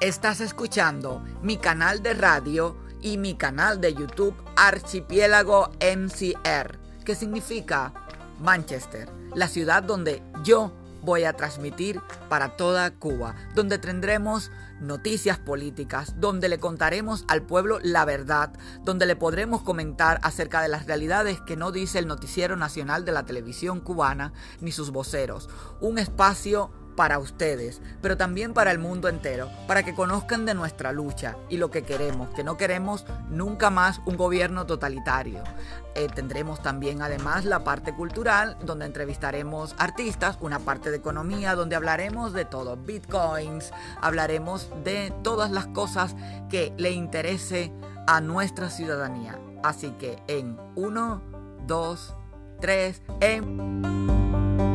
Estás escuchando mi canal de radio y mi canal de YouTube Archipiélago MCR, que significa Manchester, la ciudad donde yo voy a transmitir para toda Cuba, donde tendremos noticias políticas, donde le contaremos al pueblo la verdad, donde le podremos comentar acerca de las realidades que no dice el noticiero nacional de la televisión cubana ni sus voceros. Un espacio para ustedes, pero también para el mundo entero, para que conozcan de nuestra lucha y lo que queremos, que no queremos nunca más un gobierno totalitario. Eh, tendremos también además la parte cultural, donde entrevistaremos artistas, una parte de economía, donde hablaremos de todo, bitcoins, hablaremos de todas las cosas que le interese a nuestra ciudadanía. Así que en 1, 2, 3, en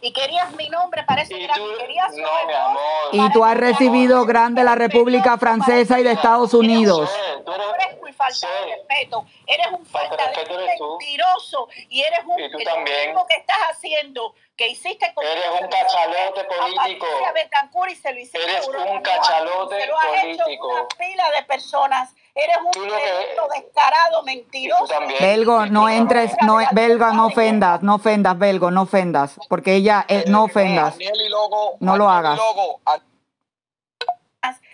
y querías mi nombre, parece que querías no, mi amor. Y tú has recibido grande la República Francesa y de Estados Unidos. Tú eres muy falta de respeto. Eres un falta de mentiroso y eres un y tú también. que estás haciendo que hiciste con Eres un cachalote político. y se lo hiciste Eres un cachalote se lo has político. Hecho una pila de personas. Eres un que... descarado, mentiroso. Belgo, no entres, no, belga, no ofendas, no ofendas, belgo, no ofendas, porque ella, eh, no ofendas. No lo hagas.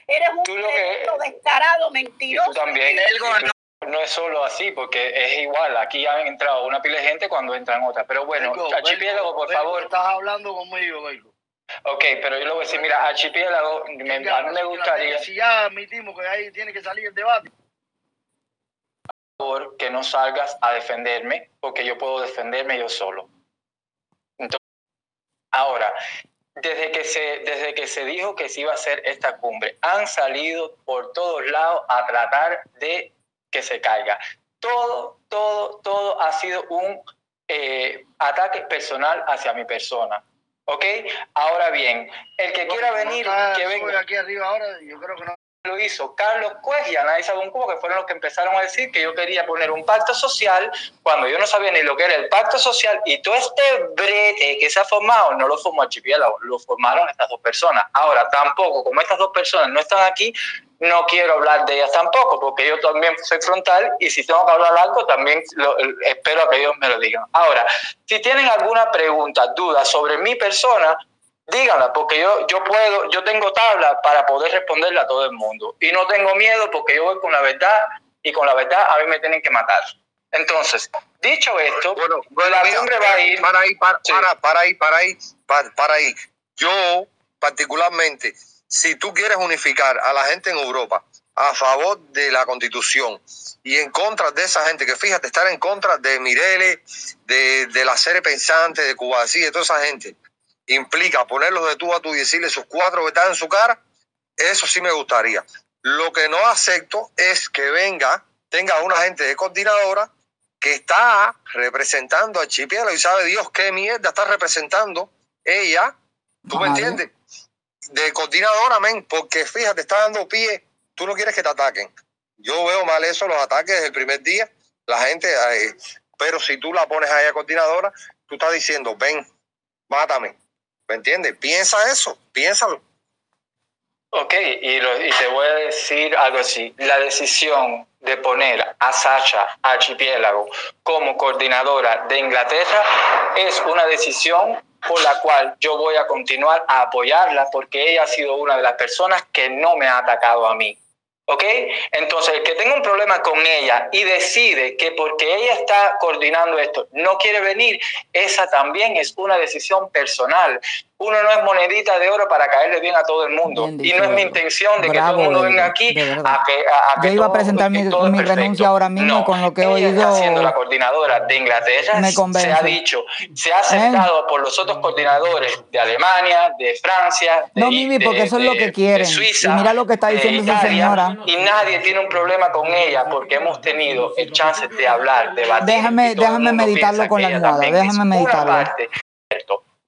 Eres un que... descarado, mentiroso. También. Belgo, no no es solo así, porque es igual. Aquí han entrado una pila de gente cuando entran otras. Pero bueno, Archipiélago, por favor. Estás hablando conmigo, Belgo. Ok, pero yo le voy a decir, mira, Archipiélago, me, a mí me gustaría... Si ya admitimos que ahí tiene que salir el debate. Por favor, que no salgas a defenderme, porque yo puedo defenderme yo solo. Entonces, ahora, desde que, se, desde que se dijo que se iba a hacer esta cumbre, han salido por todos lados a tratar de que se caiga. Todo, todo, todo ha sido un eh, ataque personal hacia mi persona. ¿Ok? Ahora bien, el que quiera venir, que venga. aquí arriba ahora, yo creo que no lo hizo Carlos Cuez y Anaí Sabuncubo, que fueron los que empezaron a decir que yo quería poner un pacto social cuando yo no sabía ni lo que era el pacto social y todo este brete que se ha formado no lo formó Archipiélago, lo formaron estas dos personas. Ahora, tampoco, como estas dos personas no están aquí, no quiero hablar de ellas tampoco, porque yo también soy frontal y si tengo que hablar algo, también espero a que ellos me lo digan. Ahora, si tienen alguna pregunta, duda sobre mi persona, díganla, porque yo, yo puedo, yo tengo tabla para poder responderle a todo el mundo. Y no tengo miedo porque yo voy con la verdad y con la verdad a mí me tienen que matar. Entonces, dicho esto, bueno, la cumbre va a ir. Para ahí, para, para, ahí, para ahí, para, para ahí. Yo, particularmente, si tú quieres unificar a la gente en Europa a favor de la constitución y en contra de esa gente, que fíjate, estar en contra de Mirele, de, de la serie pensante, de Cuba, así, de toda esa gente, implica ponerlos de tú a tú y decirle sus cuatro verdades en su cara, eso sí me gustaría. Lo que no acepto es que venga, tenga una gente de coordinadora que está representando a Chipiela y sabe Dios qué mierda está representando ella, ¿tú me entiendes? De coordinadora, men, porque fíjate, está dando pie, tú no quieres que te ataquen. Yo veo mal eso, los ataques desde el primer día, la gente, eh, pero si tú la pones ahí a coordinadora, tú estás diciendo, ven, mátame, ¿Me entiendes? Piensa eso, piénsalo. Ok, y, te voy a decir algo así. La decisión de poner a Sacha Archipiélago como coordinadora de Inglaterra es una decisión por la cual yo voy a continuar a apoyarla porque ella ha sido una de las personas que no me ha atacado a mí. ¿Ok? Entonces, el que tenga un problema con ella y decide que porque ella está coordinando esto no quiere venir, esa también es una decisión personal uno no es monedita de oro para caerle bien a todo el mundo. y no es mi intención de que todo el mundo venga aquí a que, a, Yo iba a presentar mi, mi renuncia ahora mismo con lo que he oído. siendo la coordinadora de Inglaterra, se ha dicho, se ha ¿Eh? aceptado por los otros coordinadores de Alemania, de Francia, de, no, Mimi, porque eso es lo que quieren. Suiza, y mira lo que está diciendo esa señora. Y nadie tiene un problema con ella porque hemos tenido el chance de hablar, de debatir. Déjame, déjame meditarlo con la almohada, déjame meditarlo.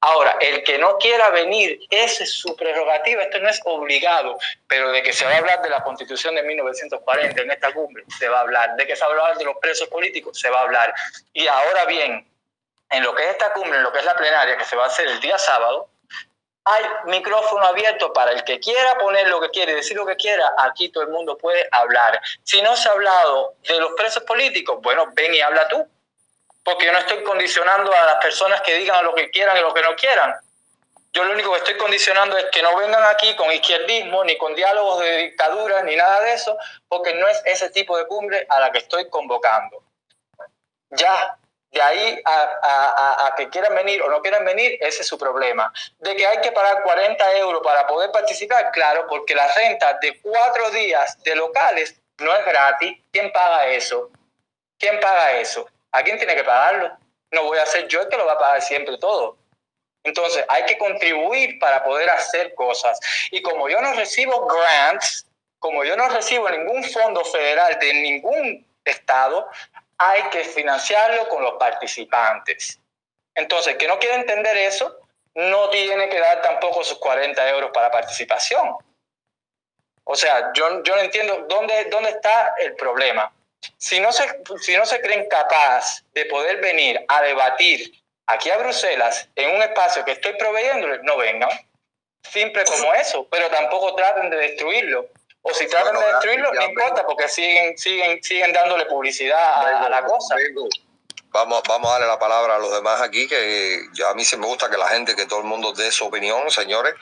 Ahora, el que no quiera venir, esa es su prerrogativa, esto no es obligado, pero de que se va a hablar de la constitución de 1940 en esta cumbre, se va a hablar, de que se va a hablar de los presos políticos, se va a hablar. Y ahora bien, en lo que es esta cumbre, en lo que es la plenaria, que se va a hacer el día sábado, hay micrófono abierto para el que quiera poner lo que quiere, decir lo que quiera, aquí todo el mundo puede hablar. Si no se ha hablado de los presos políticos, bueno, ven y habla tú, porque yo no estoy condicionando a las personas que digan lo que quieran y lo que no quieran. Yo lo único que estoy condicionando es que no vengan aquí con izquierdismo, ni con diálogos de dictadura, ni nada de eso, porque no es ese tipo de cumbre a la que estoy convocando. Ya, de ahí a, que quieran venir o no quieran venir, ese es su problema. De que hay que pagar 40 euros para poder participar, claro, porque la renta de cuatro días de locales no es gratis. ¿Quién paga eso? ¿Quién paga eso? ¿A quién tiene que pagarlo? No voy a ser yo el que lo va a pagar siempre todo. Entonces, hay que contribuir para poder hacer cosas. Y como yo no recibo grants, como yo no recibo ningún fondo federal de ningún estado, hay que financiarlo con los participantes. Entonces, que no quiere entender eso, no tiene que dar tampoco sus 40 euros para participación. O sea, yo, yo no entiendo dónde, dónde está el problema. Si no, se, si no se creen capaz de poder venir a debatir aquí a Bruselas en un espacio que estoy proveyéndoles, no vengan. Simple como eso, pero tampoco traten de destruirlo. O si tratan de destruirlo, no importa, porque siguen, siguen, siguen dándole publicidad a, la cosa. Vamos, vamos a darle la palabra a los demás aquí, que a mí sí me gusta que la gente, que todo el mundo dé su opinión, señores,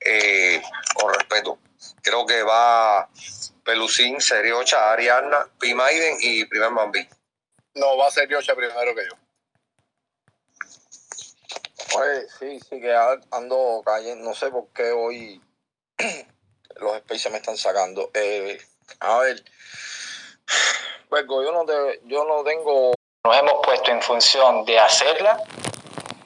eh, con respeto. Creo que va Pelucín, Seriocha, Ariana, Pimaiden y Primer Mambí. No, va Seriocha primero que yo. Oye, sí, sí, que ando cayendo, no sé por qué hoy los spaces me están sacando. Eh, a ver, pues yo no, te, yo no tengo... Nos hemos puesto en función de hacerla,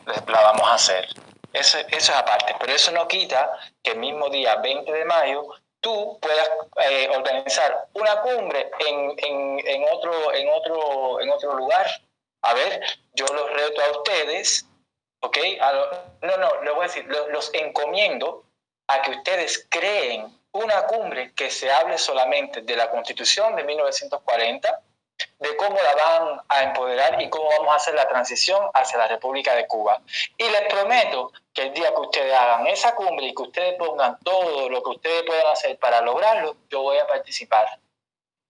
la vamos a hacer. Eso, eso es aparte, pero eso no quita que el mismo día 20 de mayo tú puedas eh, organizar una cumbre en, en, en, otro, en, otro, en otro lugar. A ver, yo los reto a ustedes, ¿ok? no, no, les voy a decir, los, los encomiendo a que ustedes creen una cumbre que se hable solamente de la Constitución de 1940, de cómo la van a empoderar y cómo vamos a hacer la transición hacia la República de Cuba. Y les prometo que el día que ustedes hagan esa cumbre y que ustedes pongan todo lo que ustedes puedan hacer para lograrlo, yo voy a participar.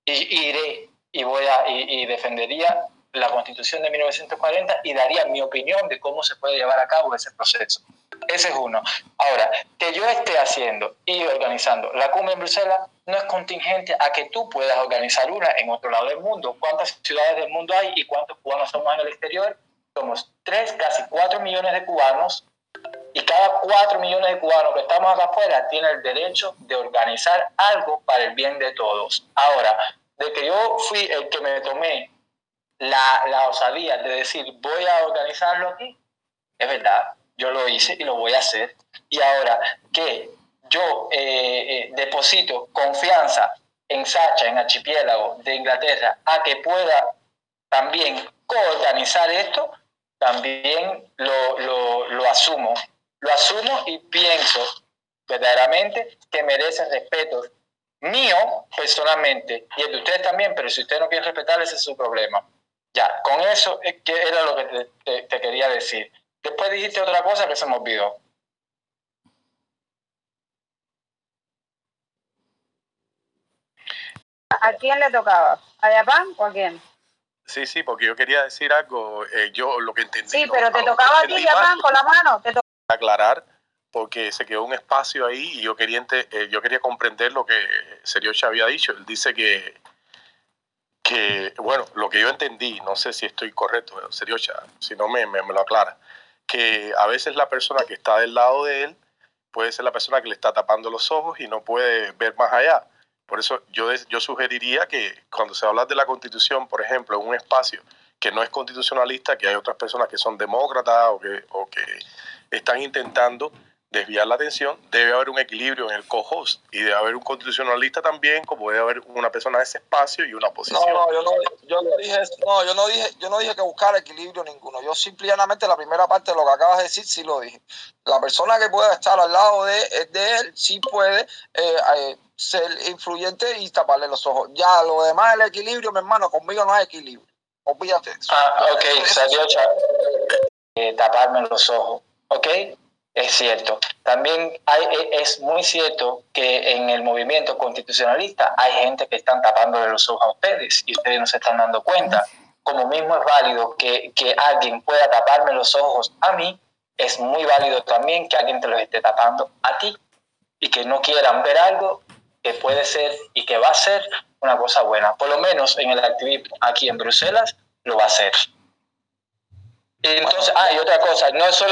Y iré y voy a y defendería la Constitución de 1940 y daría mi opinión de cómo se puede llevar a cabo ese proceso. Ese es uno. Ahora, que yo esté haciendo y organizando la cumbre en Bruselas no es contingente a que tú puedas organizar una en otro lado del mundo. ¿Cuántas ciudades del mundo hay y cuántos cubanos somos en el exterior? Somos tres, casi cuatro millones de cubanos y cada cuatro millones de cubanos que estamos acá afuera tienen el derecho de organizar algo para el bien de todos. Ahora, de que yo fui el que me tomé la, la osadía de decir voy a organizarlo aquí, es verdad, yo lo hice y lo voy a hacer. Y ahora que yo eh, eh, deposito confianza en Sacha, en Archipiélago de Inglaterra, a que pueda también coorganizar esto, también lo, lo, lo asumo. Lo asumo y pienso verdaderamente que merece respeto mío personalmente y el de ustedes también, pero si ustedes no quieren respetar, ese es su problema. Ya, con eso es que era lo que te, quería decir. Después dijiste otra cosa que se me olvidó. ¿A quién le tocaba? ¿A Japón o a quién? Sí, sí, porque yo quería decir algo, eh, yo lo que entendí. Sí, pero te tocaba a ti, Japón, con la mano. Te aclarar, porque se quedó un espacio ahí y yo quería, eh, yo quería comprender lo que Seriocha había dicho. Él dice que que, bueno, lo que yo entendí, no sé si estoy correcto, serio, si no me, me, lo aclara, que a veces la persona que está del lado de él puede ser la persona que le está tapando los ojos y no puede ver más allá. Por eso yo, yo sugeriría que cuando se habla de la constitución, por ejemplo, en un espacio que no es constitucionalista, que hay otras personas que son demócratas o que, o que están intentando desviar la atención, debe haber un equilibrio en el co-host y debe haber un constitucionalista también, como debe haber una persona de ese espacio y una oposición. No, no, yo no, yo no dije, no, yo no dije, yo no dije que buscar equilibrio ninguno. Yo simplemente la primera parte de lo que acabas de decir sí lo dije. La persona que pueda estar al lado de, de él sí puede eh, eh, ser influyente y taparle los ojos. Ya lo demás el equilibrio, mi hermano, conmigo no hay equilibrio. Olvídate Ah, ok, salió eh, taparme los ojos. ¿Ok? Es cierto. También hay, e, es muy cierto que en el movimiento constitucionalista hay gente que están tapándole los ojos a ustedes y ustedes no se están dando cuenta. Como mismo es válido que, que alguien pueda taparme los ojos a mí, es muy válido también que alguien te los esté tapando a ti y que no quieran ver algo que puede ser y que va a ser una cosa buena. Por lo menos en el activismo aquí en Bruselas lo va a ser. Entonces, ah, y otra cosa, no es,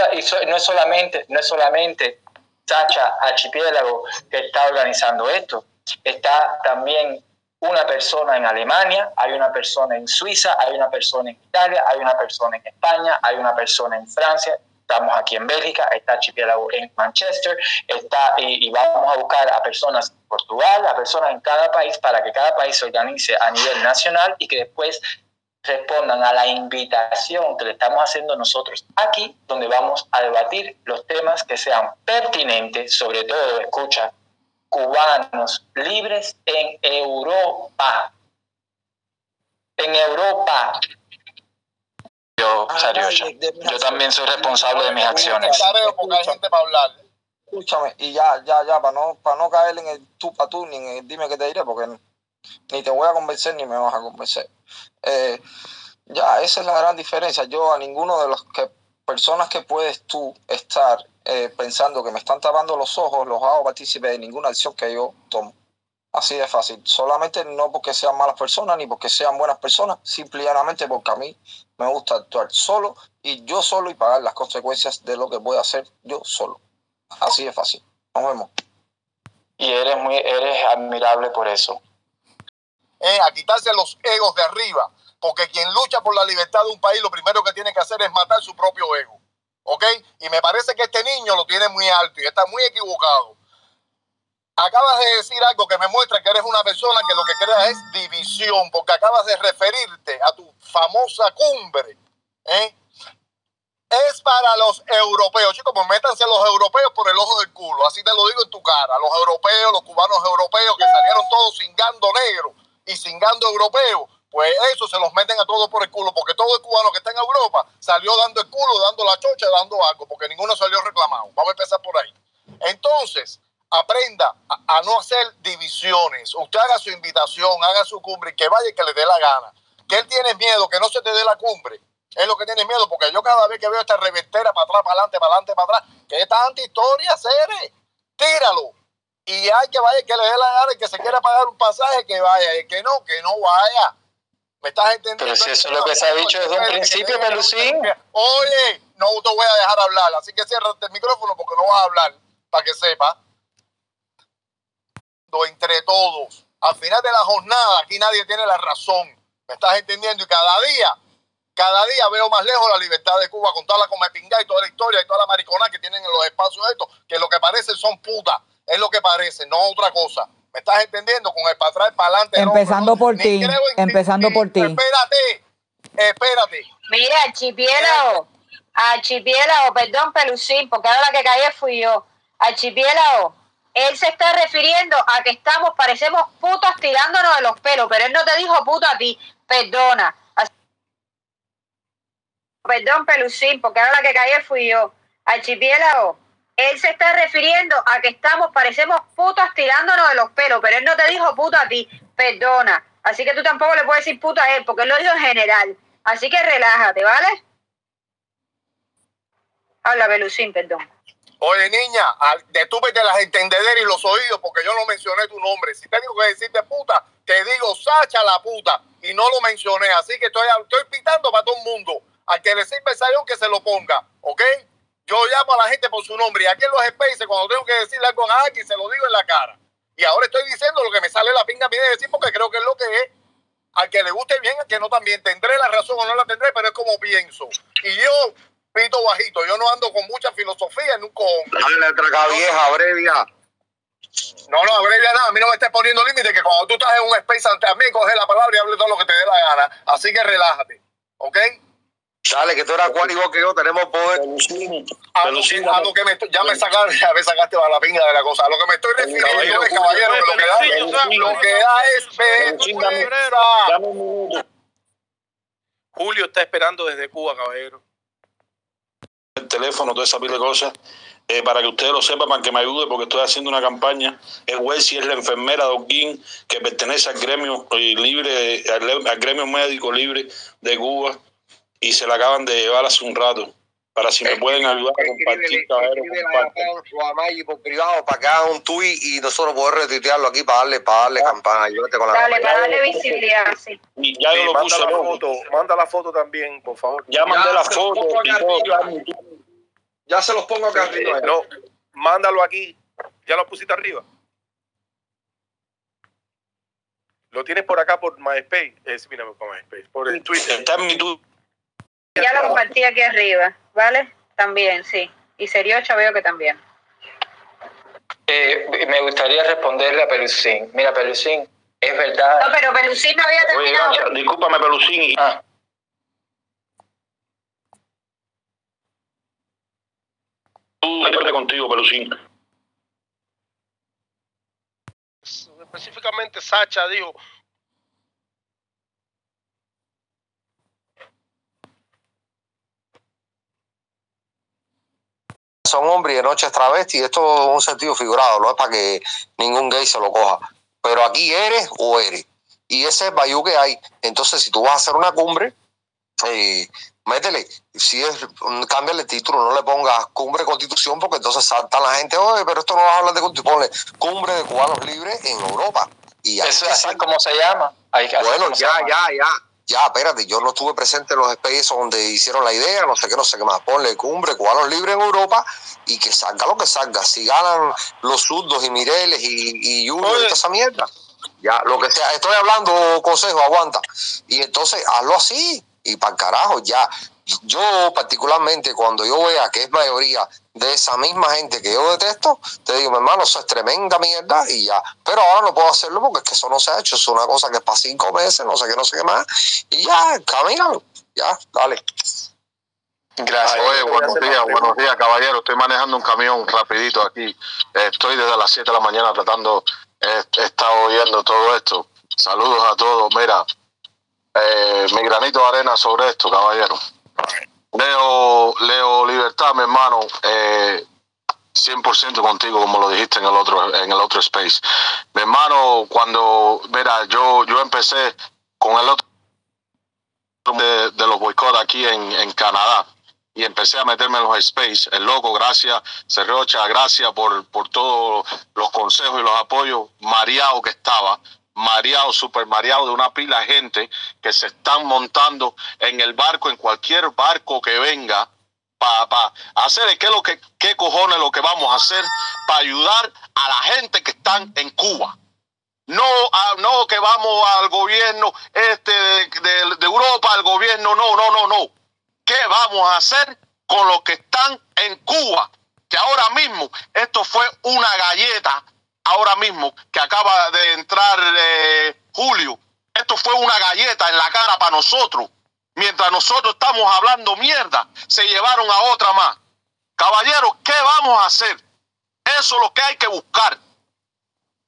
no es solamente, no es solamente Sacha Archipiélago que está organizando esto, está también una persona en Alemania, hay una persona en Suiza, hay una persona en Italia, hay una persona en España, hay una persona en Francia, estamos aquí en Bélgica, está Archipiélago en Manchester, está, y, y, vamos a buscar a personas en Portugal, a personas en cada país para que cada país se organice a nivel nacional y que después respondan a la invitación que le estamos haciendo nosotros aquí, donde vamos a debatir los temas que sean pertinentes, sobre todo, escucha, cubanos libres en Europa. En Europa. Yo, ah, yo también soy responsable de mis acciones. Porque hay gente para hablar. Escúchame, y ya, ya, ya, para no, para no caer en el tú para tú, ni en el dime qué te diré, porque ni te voy a convencer ni me vas a convencer. Eh, ya, esa es la gran diferencia. Yo a ninguno de los que personas que puedes tú estar eh, pensando que me están tapando los ojos, los hago partícipe de ninguna acción que yo tomo. Así de fácil. Solamente no porque sean malas personas ni porque sean buenas personas, simplemente porque a mí me gusta actuar solo y yo solo y pagar las consecuencias de lo que voy a hacer yo solo. Así de fácil. Nos vemos. Y eres muy, eres admirable por eso. Eh, a quitarse los egos de arriba, porque quien lucha por la libertad de un país lo primero que tiene que hacer es matar su propio ego. ¿Ok? Y me parece que este niño lo tiene muy alto y está muy equivocado. Acabas de decir algo que me muestra que eres una persona que lo que crea es división, porque acabas de referirte a tu famosa cumbre. ¿eh? Es para los europeos, chicos, pues métanse los europeos por el ojo del culo, así te lo digo en tu cara, los europeos, los cubanos europeos que salieron todos cingando negro y cingando europeo, pues eso se los meten a todos por el culo, porque todo el cubano que está en Europa salió dando el culo, dando la chocha, dando algo, porque ninguno salió reclamado. Vamos a empezar por ahí. Entonces, aprenda a, no hacer divisiones. Usted haga su invitación, haga su cumbre y que vaya y que le dé la gana. Que él tiene miedo, que no se te dé la cumbre. Es lo que tiene miedo, porque yo cada vez que veo esta revertera para atrás, para adelante, para adelante, para atrás, que tanta historia, Cere, tíralo y hay que vaya, que le dé la gana y que se quiera pagar un pasaje, que vaya, y que no, que no vaya. ¿Me estás entendiendo? Pero si eso es lo que se ha dicho desde un principio, Pelucín. Oye, no te voy a dejar hablar, así que cierra el micrófono porque no vas a hablar, para que sepa. Entre todos. Al final de la jornada, aquí nadie tiene la razón. ¿Me estás entendiendo? Y cada día, cada día veo más lejos la libertad de Cuba con toda la comepinga y toda la historia y toda la maricona que tienen en los espacios estos, que lo que parecen son putas es lo que parece, no otra cosa. ¿Me estás entendiendo? Con el para atrás, para adelante. Empezando por ti. Empezando por ti. Espérate, espérate. Mira, archipiélago, archipiélago, perdón, Pelucín, porque ahora la que caí fui yo. Archipiélago, él se está refiriendo a que estamos, parecemos putas tirándonos de los pelos, pero él no te dijo puto a ti, perdona. Perdón, Pelucín, porque ahora la que caí fui yo. Archipiélago, él se está refiriendo a que estamos, parecemos putas tirándonos de los pelos, pero él no te dijo puto a ti, perdona. Así que tú tampoco le puedes decir puto a él, porque él lo dijo en general. Así que relájate, ¿vale? Habla, Belucín, perdón. Oye, niña, detúpete las entendederas y los oídos, porque yo no mencioné tu nombre. Si tengo que decirte puta, te digo Sacha la puta, y no lo mencioné. Así que estoy, estoy pitando para todo el mundo. Al que le sirve el que se lo ponga, ¿ok? Yo llamo a la gente por su nombre y aquí en los spaces, cuando tengo que decirle algo a alguien, se lo digo en la cara. Y ahora estoy diciendo lo que me sale la pinga mí de decir porque creo que es lo que es. Al que le guste bien, al que no también. Tendré la razón o no la tendré, pero es como pienso. Y yo pito bajito, yo no ando con mucha filosofía en un cojón. Dale, traga vieja, abrevia. No, no, abrevia nada. A mí no me estés poniendo límite que cuando tú estás en un space ante a mí, coge la palabra y hable todo lo que te dé la gana. Así que relájate. ¿Ok? Dale, que tú eras cual igual que yo, tenemos poder. A, lo, a lo que me estoy, ya me sacaste, ya me sacaste a la pinga de la cosa. A lo que me estoy refiriendo es, caballero, lo que da, lo que da es Julio está esperando desde Cuba, caballero. El teléfono, toda esa pila de cosas. eh, para que ustedes lo sepan, para que me ayude, porque estoy haciendo una campaña. Es Welsi, es la enfermera de Oquín, que pertenece al gremio eh, libre, al, al gremio médico libre de Cuba, y se la acaban de llevar hace un rato para si me pueden ayudar a compartir, por privado para que haga un tweet y nosotros poder retuitearlo aquí para darle, para darle campana. con la Dale, para darle visibilidad, sí. Y ya yo lo puse. Manda la, foto, manda la foto también, por favor. Ya, mandé la foto. Ya se los pongo acá arriba. No, mándalo aquí. ¿Ya lo pusiste arriba? Lo tienes por acá por MySpace. Es, mira, por MySpace. Por el Twitter. Está en mi Twitter. Ya lo compartí aquí arriba, ¿vale? También, sí. Y Seriocha veo que también. Eh, me gustaría responderle a Pelusín. Mira, Pelusín, es verdad. No, pero Pelusín no había terminado. Oye, discúlpame, Pelusín. Ah. Tú, contigo, Pelusín. Específicamente, Sacha dijo son hombres y de noche es travesti, esto es un sentido figurado, no es para que ningún gay se lo coja. Pero aquí eres o eres. Y ese es el bayú que hay. Entonces, si tú vas a hacer una cumbre, eh, métele, si es, cámbiale el título, no le pongas cumbre constitución, porque entonces salta la gente, oye, pero esto no va a hablar de constitución, ponle cumbre de cubanos libres en Europa. Y Eso es así como se llama. bueno, ya, ya, ya ya, espérate, yo no estuve presente en los spaces donde hicieron la idea, no sé qué, no sé qué más. Ponle cumbre, cubanos libres en Europa y que salga lo que salga. Si ganan los surdos y Mireles y, y Julio y esa mierda, ya, lo que sea. Estoy hablando, consejo, aguanta. Y entonces hazlo así y para carajo, ya. Yo particularmente cuando yo vea que es mayoría de esa misma gente que yo detesto, te digo, mi hermano, eso es tremenda mierda y ya. Pero ahora no puedo hacerlo porque es que eso no se ha hecho, es una cosa que es para cinco meses, no sé qué, no sé qué más. Y ya, caminan, ya, dale. Gracias. Oye, buenos días, buenos días, caballero. Estoy manejando un camión rapidito aquí. Estoy desde las 7 de la mañana tratando, he, estado oyendo todo esto. Saludos a todos. Mira, eh, mi granito de arena sobre esto, caballero. Leo, Leo Libertad, mi hermano, eh, 100% contigo, como lo dijiste en el otro, en el otro space. Mi hermano, cuando, mira, yo, yo empecé con el otro de, de los boicots aquí en, en Canadá y empecé a meterme en los space. El loco, gracias. Cerrocha, gracias por, por todos los consejos y los apoyos. Mareado que estaba mareado, super mareado de una pila de gente que se están montando en el barco, en cualquier barco que venga, para hacer qué, lo que, qué cojones lo que vamos a hacer para ayudar a la gente que están en Cuba. No, no que vamos al gobierno este de, de Europa, al gobierno, no, no, no, no. ¿Qué vamos a hacer con los que están en Cuba? Que ahora mismo esto fue una galleta ahora mismo que acaba de entrar eh, Julio, esto fue una galleta en la cara para nosotros. Mientras nosotros estamos hablando mierda, se llevaron a otra más. Caballeros, ¿qué vamos a hacer? Eso es lo que hay que buscar.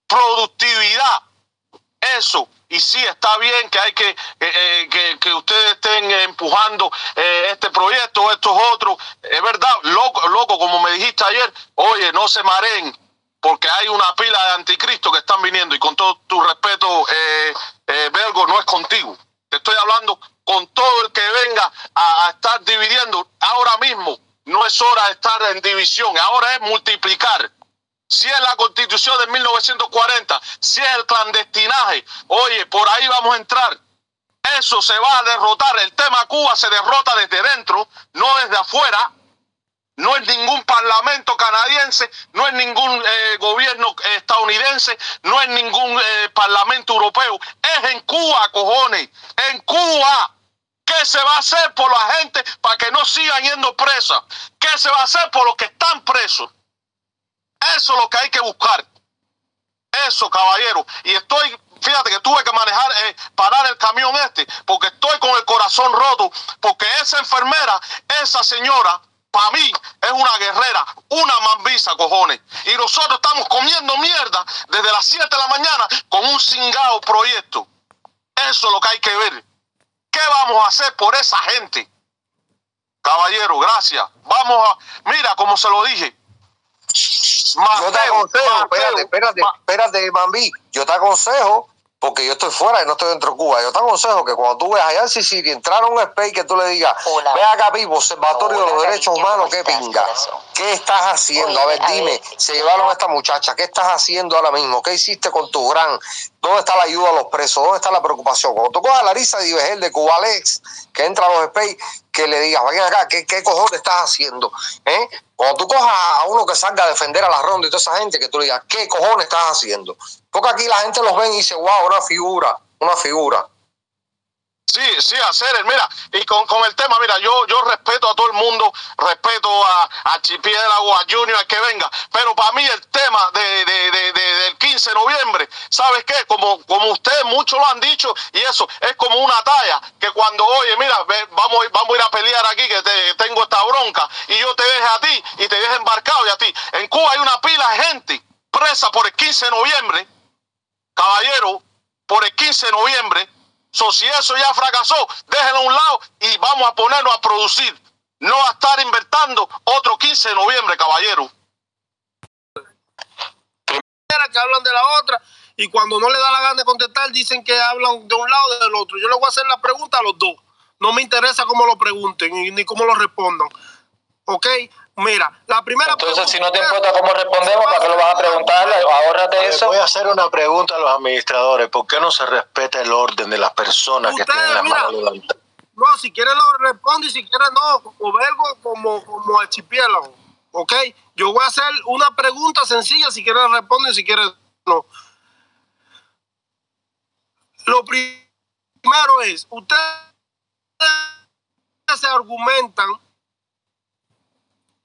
Productividad. Eso. Y sí, está bien que hay que, eh, eh, que, que, ustedes estén empujando este proyecto, estos otros. Es verdad, loco, loco, como me dijiste ayer, oye, no se mareen porque hay una pila de anticristo que están viniendo y con todo tu respeto, eh, eh, Belgo, no es contigo. Te estoy hablando con todo el que venga a, estar dividiendo. Ahora mismo no es hora de estar en división, ahora es multiplicar. Si es la constitución de 1940, si es el clandestinaje, oye, por ahí vamos a entrar. Eso se va a derrotar. El tema Cuba se derrota desde dentro, no desde afuera no es ningún parlamento canadiense, no es ningún eh, gobierno estadounidense, no es ningún eh, parlamento europeo, es en Cuba, cojones, en Cuba. ¿Qué se va a hacer por la gente para que no sigan yendo presas? ¿Qué se va a hacer por los que están presos? Eso es lo que hay que buscar. Eso, caballero. Y estoy, fíjate que tuve que manejar, eh, parar el camión este, porque estoy con el corazón roto, porque esa enfermera, esa señora, para mí es una guerrera, una mambisa, cojones. Y nosotros estamos comiendo mierda desde las 7 de la mañana con un cingado proyecto. Eso es lo que hay que ver. ¿Qué vamos a hacer por esa gente? Caballero, gracias. Vamos a, mira, como se lo dije, Yo te aconsejo, espérate, espérate, espérate, Bambi. Yo te aconsejo porque yo estoy fuera y no estoy dentro de Cuba. Yo te aconsejo que cuando tú veas allá en Sicilia entrar a un space que tú le digas, ve acá, Pipo, Observatorio de los Derechos Humanos, ¿qué pinga? ¿Qué estás haciendo? a ver, dime, se llevaron a esta muchacha, ¿qué estás haciendo ahora mismo? ¿Qué hiciste con tu gran? ¿Dónde está la ayuda a los presos? ¿Dónde está la preocupación? Cuando tú cojas a Larisa Divegel de Cubalex, que entra a los space, que le digas, ven acá, ¿qué, qué cojones estás haciendo? ¿Eh? Cuando tú cojas a uno que salga a defender a la ronda y toda esa gente, que tú le digas, ¿qué cojones estás haciendo? Porque aquí la gente los ve y dice, wow, una figura, una figura. Sí, sí, hacer, mira, y con, con, el tema, mira, yo, yo respeto a todo el mundo, respeto a, a a Junior, a que venga, pero para mí el tema de, de, de, del 15 de noviembre, ¿sabes qué? Como, como ustedes muchos lo han dicho, y eso es como una talla, que cuando, oye, mira, vamos, vamos a ir a pelear aquí, que te, tengo esta bronca, y yo te deje a ti, y te deje embarcado y a ti. En Cuba hay una pila de gente presa por el 15 de noviembre, caballero, por el 15 de noviembre, So, si eso ya fracasó, déjenlo a un lado y vamos a ponernos a producir. No a estar invertando otro 15 de noviembre, caballero. Que hablan de la otra y cuando no le da la gana de contestar dicen que hablan de un lado o del otro. Yo le voy a hacer la pregunta a los dos. No me interesa cómo lo pregunten ni cómo lo respondan. ¿Ok? Mira, la primera Entonces, si no te importa cómo respondemos, ¿para qué lo vas a preguntar? Ahórrate eso. Voy a hacer una pregunta a los administradores. ¿Por qué no se respeta el orden de las personas que tienen las manos levantadas? No, si quieres lo responde y si quieres no, como vergo, como, como archipiélago. ¿Ok? Yo voy a hacer una pregunta sencilla, si quieres responde y si quieres no. Lo primero es, ustedes se argumentan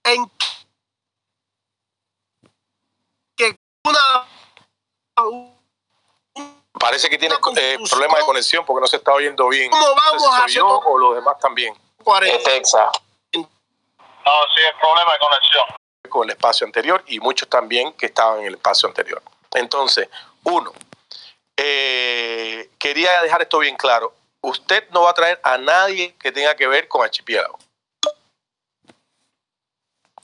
en que una Parece que tiene eh, problemas de conexión porque no se está oyendo bien. ¿Cómo vamos no sé si a yo o los demás también? Es Texas. No, sí, es problema de conexión. Con el espacio anterior y muchos también que estaban en el espacio anterior. Entonces, uno, eh, quería dejar esto bien claro. Usted no va a traer a nadie que tenga que ver con archipiélago.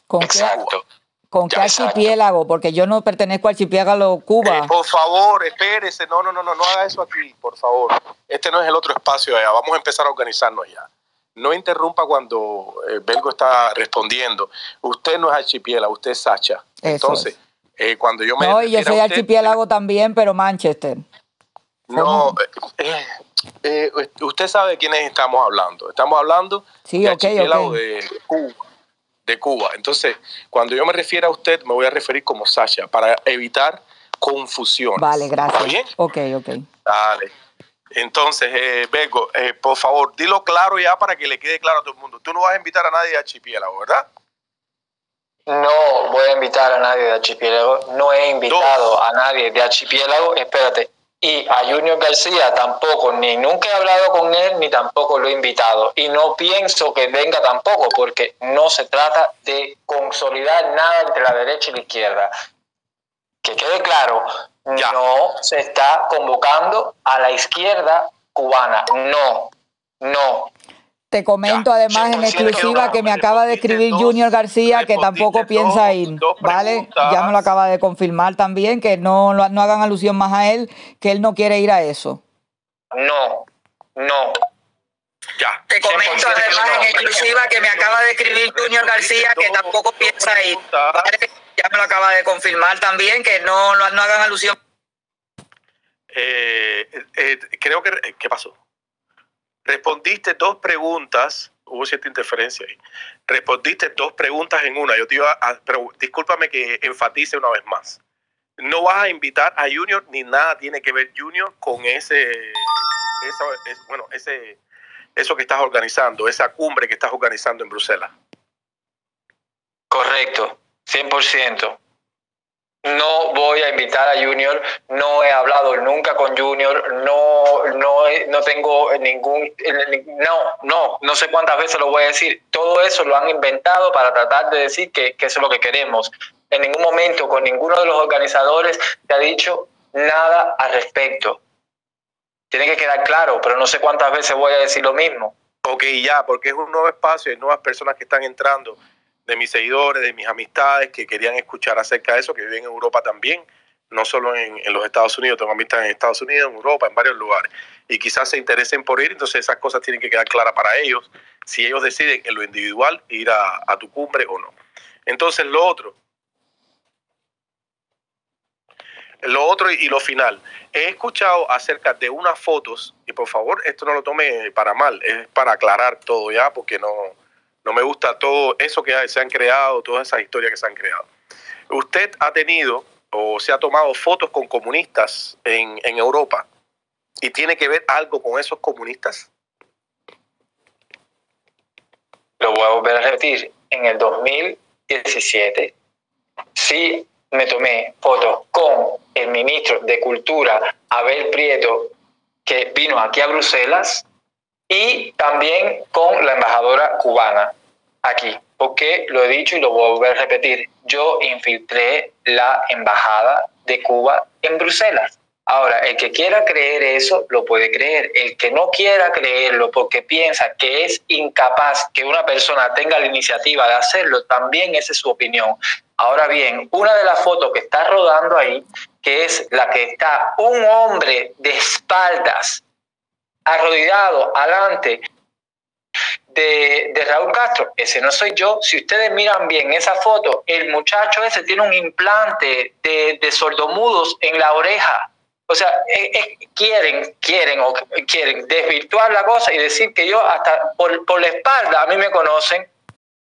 ¿Con Exacto. Qué, ¿Con qué archipiélago? Porque yo no pertenezco al archipiélago Cuba. Eh, por favor, espérese. No, no, no, no, no haga eso aquí, por favor. Este no es el otro espacio allá. Vamos a empezar a organizarnos ya. No interrumpa cuando eh, Belgo está respondiendo. Usted no es archipiélago, usted es Sacha. Entonces, eh, cuando yo me. No, yo soy archipiélago también, pero Manchester. No, usted sabe de quiénes estamos hablando. Estamos hablando sí, de okay, archipiélago de Cuba de Cuba. Entonces, cuando yo me refiero a usted, me voy a referir como Sasha, para evitar confusión. Vale, gracias. bien? Ok, ok. Dale. Entonces, eh, Bego, eh, por favor, dilo claro ya para que le quede claro a todo el mundo. Tú no vas a invitar a nadie de Archipiélago, ¿verdad? No voy a invitar a nadie de Archipiélago. No he invitado a nadie de Archipiélago. Espérate, y a Junior García tampoco, ni nunca he hablado con él, ni tampoco lo he invitado. Y no pienso que venga tampoco, porque no se trata de consolidar nada entre la derecha y la izquierda. Que quede claro, no se está convocando a la izquierda cubana. No, no. Te comento además en exclusiva que me acaba de escribir Junior García que tampoco piensa ir, ¿vale? Ya me lo acaba de confirmar también, que no, no hagan alusión más a él, que él no quiere ir a eso. No, no. Ya. Te comento además en exclusiva que me acaba de escribir Junior García que tampoco piensa ir. Ya me lo acaba de confirmar también, que no, no, hagan alusión. Eh, eh, creo que... ¿Qué pasó? Respondiste dos preguntas, hubo cierta interferencia ahí, respondiste dos preguntas en una. Yo te iba a, pero discúlpame que enfatice una vez más. No vas a invitar a Junior ni nada tiene que ver Junior con ese, bueno, ese, eso que estás organizando, esa cumbre que estás organizando en Bruselas. Correcto, 100%. No voy a invitar a Junior, no he hablado nunca con Junior, no, no, no tengo ningún, no, no, no sé cuántas veces lo voy a decir. Todo eso lo han inventado para tratar de decir que, que eso es lo que queremos. En ningún momento con ninguno de los organizadores te ha dicho nada al respecto. Tiene que quedar claro, pero no sé cuántas veces voy a decir lo mismo. Ok, ya, porque es un nuevo espacio, hay nuevas personas que están entrando de mis seguidores, de mis amistades que querían escuchar acerca de eso, que viven en Europa también, no solo en, en los Estados Unidos, tengo amistades en Estados Unidos, en Europa, en varios lugares, y quizás se interesen por ir, entonces esas cosas tienen que quedar claras para ellos, si ellos deciden en lo individual ir a, a tu cumbre o no. Entonces lo otro, lo otro y lo final, he escuchado acerca de unas fotos, y por favor, esto no lo tome para mal, es para aclarar todo ya, porque no, no me gusta todo eso que se han creado, todas esas historias que se han creado. Usted ha tenido o se ha tomado fotos con comunistas en, Europa y tiene que ver algo con esos comunistas. Lo voy a volver a repetir. En el 2017, sí me tomé fotos con el ministro de Cultura, Abel Prieto, que vino aquí a Bruselas, y también con la embajadora cubana aquí. Porque lo he dicho y lo voy a volver a repetir. Yo infiltré la embajada de Cuba en Bruselas. Ahora, el que quiera creer eso, lo puede creer. El que no quiera creerlo porque piensa que es incapaz que una persona tenga la iniciativa de hacerlo, también esa es su opinión. Ahora bien, una de las fotos que está rodando ahí, que es la que está un hombre de espaldas, arrodillado, adelante de, de, Raúl Castro, ese no soy yo. Si ustedes miran bien esa foto, el muchacho ese tiene un implante de, de sordomudos en la oreja. O sea, eh, eh, quieren, quieren o quieren desvirtuar la cosa y decir que yo hasta por, por la espalda a mí me conocen,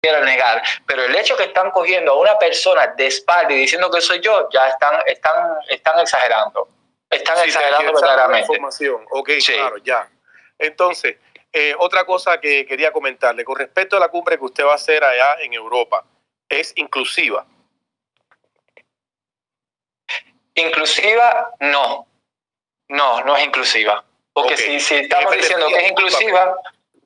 quiero negar. Pero el hecho que están cogiendo a una persona de espalda y diciendo que soy yo, ya están, están, están exagerando. Están Sí, exagerando verdaderamente. información. Ok, Sí. claro, ya. Entonces, eh, otra cosa que quería comentarle, con respecto a la cumbre que usted va a hacer allá en Europa, ¿es inclusiva? Inclusiva, no. No, no es inclusiva. Porque si, si estamos Eh, diciendo que es inclusiva,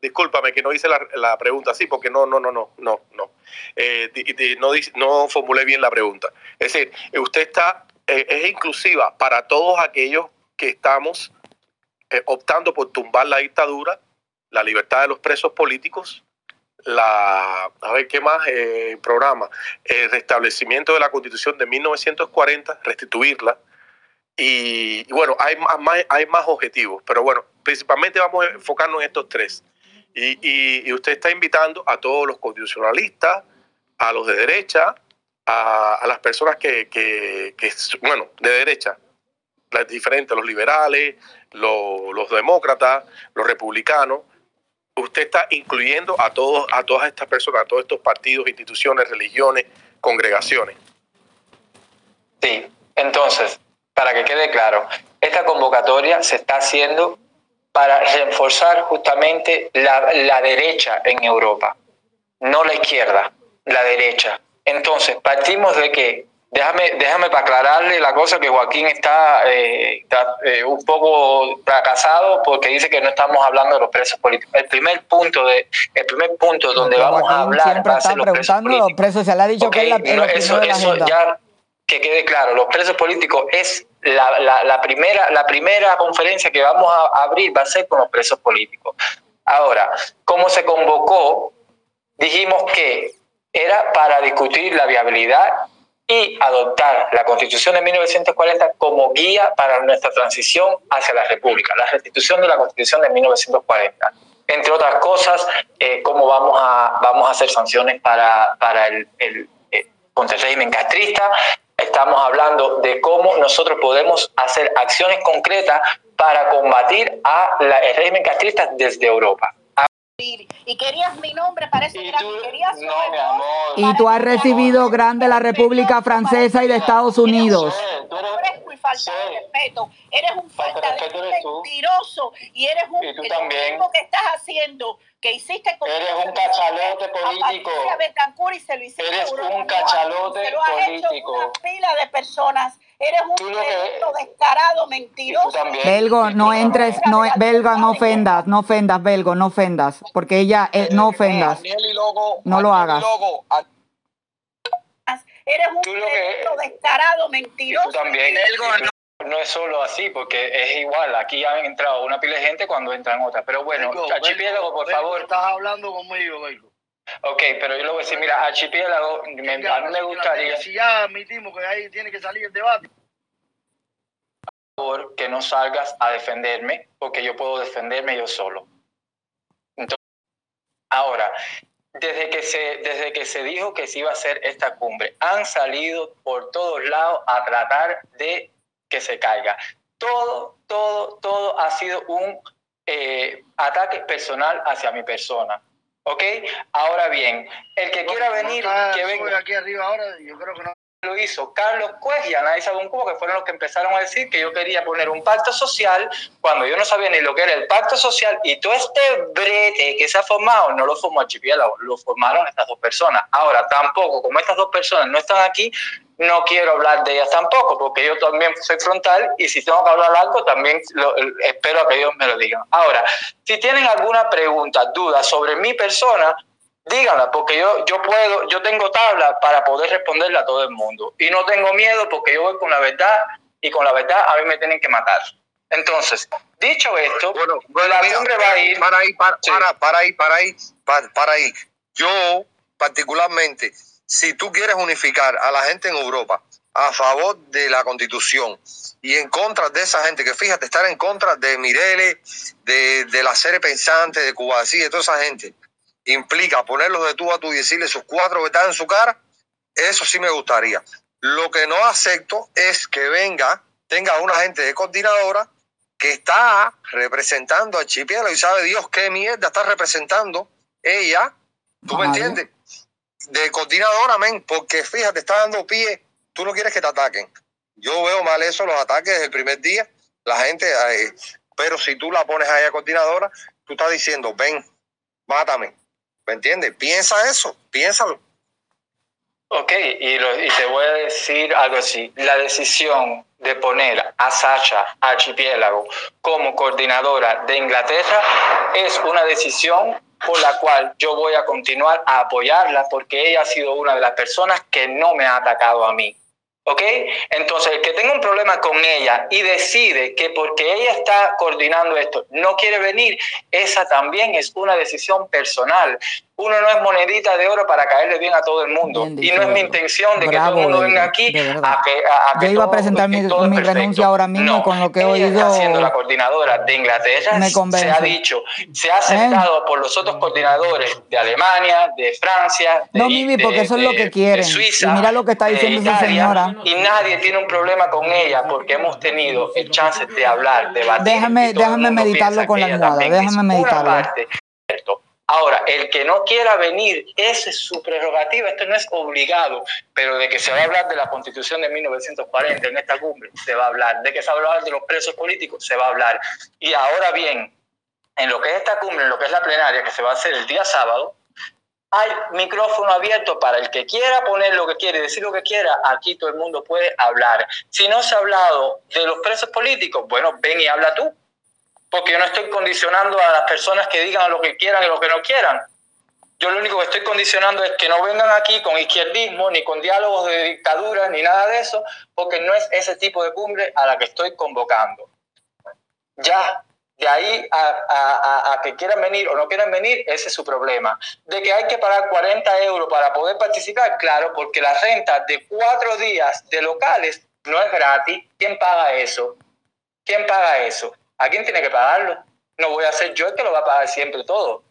Discúlpame que no hice la, la pregunta así, porque no, no, no, no, no, no. Eh, di- di- no, no formulé bien la pregunta. Es decir, usted está, eh, es inclusiva para todos aquellos que estamos optando por tumbar la dictadura, la libertad de los presos políticos, la, a ver qué más, eh, programa, el restablecimiento de la constitución de 1940, restituirla, y, bueno, hay más, hay más objetivos, pero bueno, principalmente vamos a enfocarnos en estos tres. Y, y- y usted está invitando a todos los constitucionalistas, a los de derecha, a, a las personas que, que- que, bueno, de derecha, las diferentes, los liberales, los, los demócratas, los republicanos. Usted está incluyendo a, todos, a todas estas personas, a todos estos partidos, instituciones, religiones, congregaciones. Sí, entonces, para que quede claro, esta convocatoria se está haciendo para reforzar justamente la, la derecha en Europa, no la izquierda, la derecha. Entonces, partimos de que, déjame, déjame para aclararle la cosa que Joaquín está, eh, está, eh, un poco fracasado porque dice que no estamos hablando de los presos políticos. El primer punto, de, el primer punto donde Porque vamos a Joaquín hablar siempre va a ser los presos preguntando los políticos. presos. Se le ha dicho que es la, no, eso, de eso ya que quede claro, los presos políticos es la, la, la primera, la primera conferencia que vamos a abrir va a ser con los presos políticos. Ahora, ¿cómo se convocó? Dijimos que era para discutir la viabilidad y adoptar la Constitución de 1940 como guía para nuestra transición hacia la República, la restitución de la Constitución de 1940. Entre otras cosas, eh, cómo vamos a, vamos a hacer sanciones para, para el, el, eh, contra el régimen castrista. Estamos hablando de cómo nosotros podemos hacer acciones concretas para combatir a el régimen castrista desde Europa. Y querías mi nombre para ese gran querías No, mi amor. Y tú has recibido grande la República Francesa y de Estados Unidos. fresco y falta de respeto. Eres un falta de respeto eres tú. mentiroso y eres un Y tú lo también. mismo que estás haciendo, que hiciste con Eres un cachalote político. A y se lo hiciste Eres un cachalote lo político. una pila de personas. Eres un lo que- descarado, mentiroso. Belgo, no entres, no, Belga, no ofendas, no ofendas, Belgo, no ofendas, porque ella, eh, no ofendas, Aniel y Logo, no lo hagas. Eres un maldito descarado, mentiroso. también. No es solo así, porque es igual. Aquí han entrado una pila de gente cuando entran otras. Pero bueno, Belgo, por Belgo, favor. Estás hablando conmigo, Belgo. Ok, pero yo le voy a decir, mira, archipiélago, me, a mí me gustaría... Si ya admitimos que ahí tiene que salir el debate. Por favor, que no salgas a defenderme, porque yo puedo defenderme yo solo. Entonces, ahora, desde que, se, desde que se dijo que se iba a hacer esta cumbre, han salido por todos lados a tratar de que se caiga. Todo, todo, todo ha sido un eh, ataque personal hacia mi persona. ¿Ok? Ahora bien, el que quiera venir, que venga. aquí arriba ahora, yo creo que no. Lo hizo Carlos Cuez y Anaí Sabuncubo, que fueron los que empezaron a decir que yo quería poner un pacto social cuando yo no sabía ni lo que era el pacto social y todo este brete que se ha formado no lo formó Archipiélago, lo formaron estas dos personas. Ahora, tampoco, como estas dos personas no están aquí, no quiero hablar de ellas tampoco, porque yo también soy frontal y si tengo que hablar algo, también lo, espero a que ellos me lo digan. Ahora, si tienen alguna pregunta, duda sobre mi persona, díganla, porque yo, yo puedo, yo tengo tabla para poder responderle a todo el mundo. Y no tengo miedo porque yo voy con la verdad y con la verdad a mí me tienen que matar. Entonces, dicho esto, bueno, la cumbre va a ir. Para ahí, para, para, para ahí, para ahí, para, para ahí. Yo, particularmente, si tú quieres unificar a la gente en Europa a favor de la constitución y en contra de esa gente, que fíjate, estar en contra de Mirele, de, de la serie pensante, de Cuba, así, de toda esa gente, implica ponerlos de tú a tú y decirle sus cuatro verdades en su cara, eso sí me gustaría. Lo que no acepto es que venga, tenga una gente de coordinadora que está representando a Chipielo y sabe Dios qué mierda está representando ella, ¿tú me entiendes? De coordinadora, men, porque fíjate, está dando pie, tú no quieres que te ataquen. Yo veo mal eso, los ataques desde el primer día, la gente, pero si tú la pones ahí a coordinadora, tú estás diciendo, ven, mátame, ¿Me entiendes? Piensa eso, piénsalo. Ok, y, y, te voy a decir algo así. La decisión de poner a Sacha Archipiélago como coordinadora de Inglaterra es una decisión por la cual yo voy a continuar a apoyarla porque ella ha sido una de las personas que no me ha atacado a mí. ¿Ok? Entonces, el que tenga un problema con ella y decide que porque ella está coordinando esto no quiere venir, esa también es una decisión personal uno no es monedita de oro para caerle bien a todo el mundo. y no es mi intención de que todo el mundo venga aquí a que, a, Yo iba a presentar mi, mi renuncia ahora mismo con lo que he oído. Está siendo la coordinadora de Inglaterra. Me se ha dicho, se ha aceptado por los otros coordinadores de Alemania, de Francia. De, no, Mimi, porque eso es lo que quieren. Suiza, y mira lo que está diciendo esa señora. Y nadie tiene un problema con ella porque hemos tenido el chance de hablar, de debatir. Déjame, déjame meditarlo con la almohada. Déjame meditarlo. Ahora, el que no quiera venir, esa es su prerrogativa, esto no es obligado, pero de que se va a hablar de la constitución de 1940 en esta cumbre, se va a hablar, de que se va a hablar de los presos políticos, se va a hablar. Y ahora bien, en lo que es esta cumbre, en lo que es la plenaria, que se va a hacer el día sábado, hay micrófono abierto para el que quiera poner lo que quiere, decir lo que quiera, aquí todo el mundo puede hablar. Si no se ha hablado de los presos políticos, bueno, ven y habla tú porque yo no estoy condicionando a las personas que digan lo que quieran y lo que no quieran. Yo lo único que estoy condicionando es que no vengan aquí con izquierdismo, ni con diálogos de dictadura, ni nada de eso, porque no es ese tipo de cumbre a la que estoy convocando. Ya, de ahí a, a, que quieran venir o no quieran venir, ese es su problema. De que hay que pagar 40 euros para poder participar, claro, porque la renta de cuatro días de locales no es gratis. ¿Quién paga eso? ¿Quién paga eso? ¿A quién tiene que pagarlo? No voy a ser yo el que lo va a pagar siempre todo.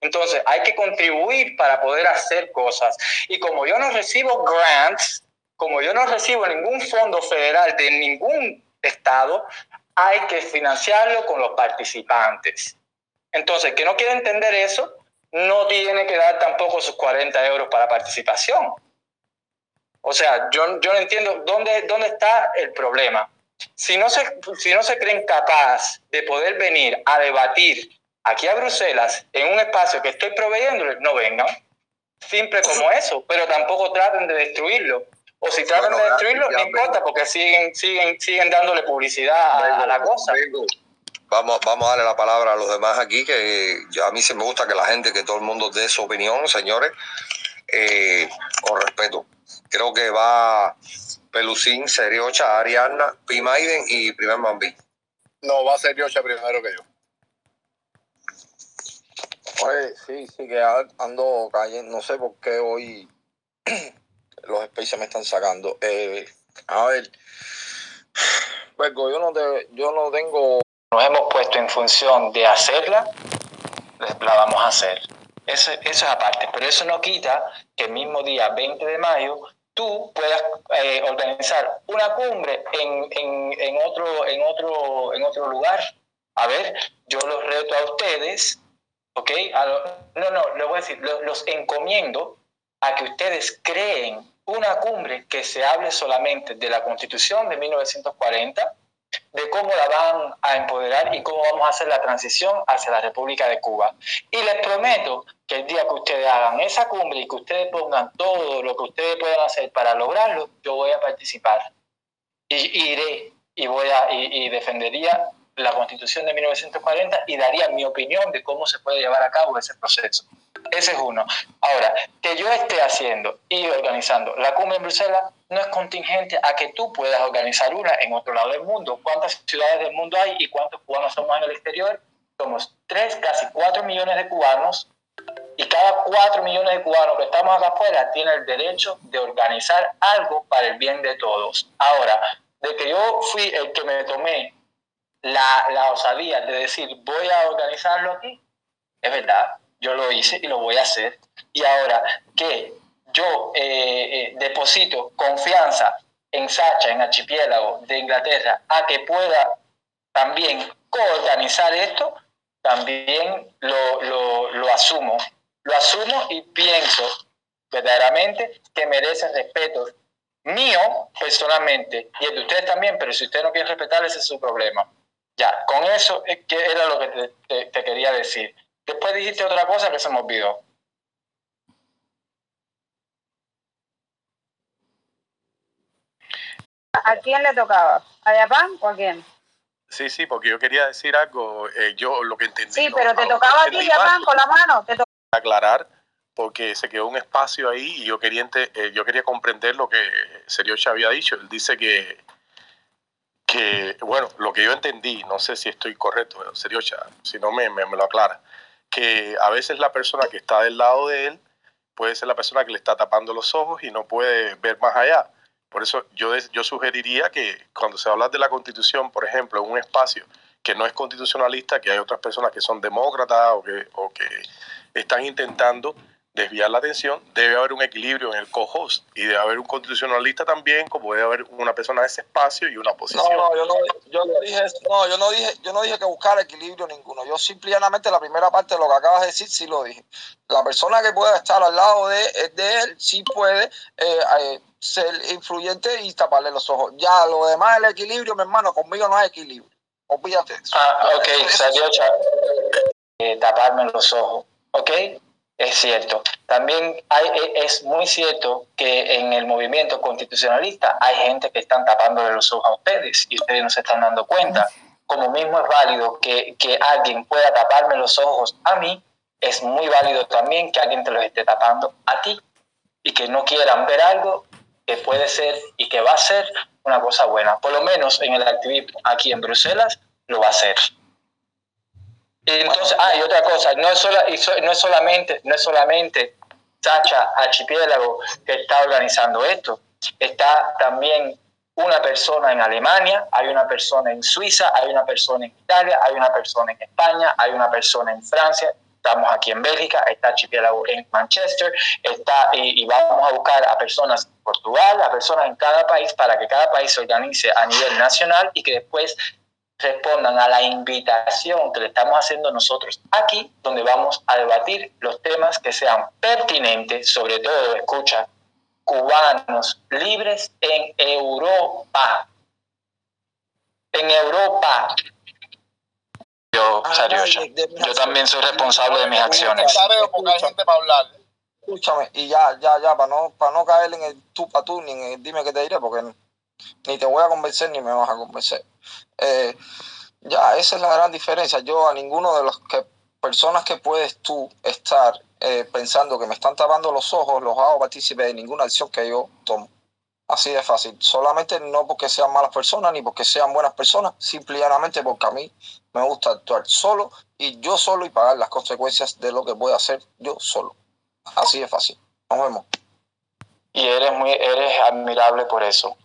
Entonces, hay que contribuir para poder hacer cosas. Y como yo no recibo grants, como yo no recibo ningún fondo federal de ningún estado, hay que financiarlo con los participantes. Entonces, que no quiere entender eso, no tiene que dar tampoco sus 40 euros para participación. O sea, yo, yo no entiendo dónde, dónde está el problema. Si no, se, si no se creen capaz de poder venir a debatir aquí a Bruselas en un espacio que estoy proveyéndoles, no vengan. Simple como eso, pero tampoco traten de destruirlo. O si tratan de destruirlo, no importa, porque siguen, siguen, siguen dándole publicidad a, la cosa. Vamos, vamos a darle la palabra a los demás aquí, que a mí sí me gusta que la gente, que todo el mundo dé su opinión, señores, eh, con respeto. Creo que va Pelucín, Seriocha, Ariana, Pimaiden y Primer Mambí. No, va Seriocha primero que yo. Oye, sí, sí, que a- ando cayendo, no sé por qué hoy los spaces me están sacando. Eh, a ver, Vergo, yo no, te, yo no tengo... Nos hemos puesto en función de hacerla, la vamos a hacer. Eso, eso es aparte, pero eso no quita que el mismo día 20 de mayo tú puedas eh, organizar una cumbre en, en, en, otro, en, otro, en otro lugar. A ver, yo los reto a ustedes, ¿ok? A lo- no, no, les voy a decir, lo- los encomiendo a que ustedes creen una cumbre que se hable solamente de la Constitución de 1940, de cómo la van a empoderar y cómo vamos a hacer la transición hacia la República de Cuba. Y les prometo que el día que ustedes hagan esa cumbre y que ustedes pongan todo lo que ustedes puedan hacer para lograrlo, yo voy a participar. Y iré y, voy a, y, y defendería la Constitución de 1940 y daría mi opinión de cómo se puede llevar a cabo ese proceso. Ese es uno. Ahora, que yo esté haciendo y organizando la cumbre en Bruselas no es contingente a que tú puedas organizar una en otro lado del mundo. ¿Cuántas ciudades del mundo hay y cuántos cubanos somos en el exterior? Somos tres, casi cuatro millones de cubanos y cada cuatro millones de cubanos que estamos acá afuera tienen el derecho de organizar algo para el bien de todos. Ahora, de que yo fui el que me tomé la, la osadía de decir voy a organizarlo aquí, es verdad, yo lo hice y lo voy a hacer. Y ahora que yo eh, eh, deposito confianza en Sacha, en Archipiélago de Inglaterra, a que pueda también coorganizar esto, también lo, lo, lo asumo. Lo asumo y pienso verdaderamente que merece respeto mío personalmente y el de ustedes también, pero si ustedes no quieren respetar, ese es su problema. Ya, con eso era lo que te, te- te quería decir. Después dijiste otra cosa que se me olvidó. ¿A quién le tocaba? ¿A Yapán o a quién? Sí, sí, porque yo quería decir algo, eh, yo lo que entendí. Sí, no, pero te tocaba a ti, Yapán, con la mano. Te to- aclarar, porque se quedó un espacio ahí y yo quería, ente- eh, yo quería comprender lo que Seriocha había dicho. Él dice que, que, bueno, lo que yo entendí, no sé si estoy correcto, pero Seriocha, si no me, me, me lo aclara, que a veces la persona que está del lado de él puede ser la persona que le está tapando los ojos y no puede ver más allá. Por eso yo, yo sugeriría que cuando se habla de la constitución, por ejemplo, en un espacio que no es constitucionalista, que hay otras personas que son demócratas o que, o que están intentando desviar la atención, debe haber un equilibrio en el co-host y debe haber un constitucionalista también, como debe haber una persona de ese espacio y una No, oposición. no, yo no, yo no dije eso. No, yo no dije, yo no dije que buscar equilibrio ninguno. Yo simplemente la primera parte de lo que acabas de decir sí lo dije. La persona que pueda estar al lado de, de él sí puede eh, eh, ser influyente y taparle los ojos. Ya lo demás el equilibrio, mi hermano, conmigo no hay equilibrio. Olvídate de eso. Ah, ok, Seriocha, eh, taparme los ojos, ¿ok? Es cierto. También hay, e- es muy cierto que en el movimiento constitucionalista hay gente que están tapándole los ojos a ustedes y ustedes no se están dando cuenta. Como mismo es válido que, que alguien pueda taparme los ojos a mí, es muy válido también que alguien te los esté tapando a ti y que no quieran ver algo que puede ser y que va a ser una cosa buena. Por lo menos en el activismo aquí en Bruselas lo va a hacer. Entonces, ah, otra cosa, no es, sola- no es solamente, no es solamente Sacha Archipiélago que está organizando esto, está también una persona en Alemania, hay una persona en Suiza, hay una persona en Italia, hay una persona en España, hay una persona en Francia, estamos aquí en Bélgica, está Archipiélago en Manchester, está, y, y vamos a buscar a personas en Portugal, a personas en cada país para que cada país se organice a nivel nacional y que después respondan a la invitación que le estamos haciendo nosotros aquí, donde vamos a debatir los temas que sean pertinentes, sobre todo, escucha, cubanos libres en Europa. En Europa. Yo, Ah, yo también soy responsable de mis acciones. porque hay gente para hablar. Escúchame, y ya, ya, ya, para no, para no caer en el tú para tú, ni en el dime que te diré, porque ni te voy a convencer ni me vas a convencer. Eh, ya, esa es la gran diferencia. Yo a ninguno de los que personas que puedes tú estar eh, pensando que me están tapando los ojos, los hago partícipe de ninguna acción que yo tomo. Así de fácil. Solamente no porque sean malas personas ni porque sean buenas personas, simplemente porque a mí Me gusta actuar solo y yo solo y pagar las consecuencias de lo que voy a hacer yo solo. Así de fácil. Nos vemos. Y eres muy, eres admirable por eso.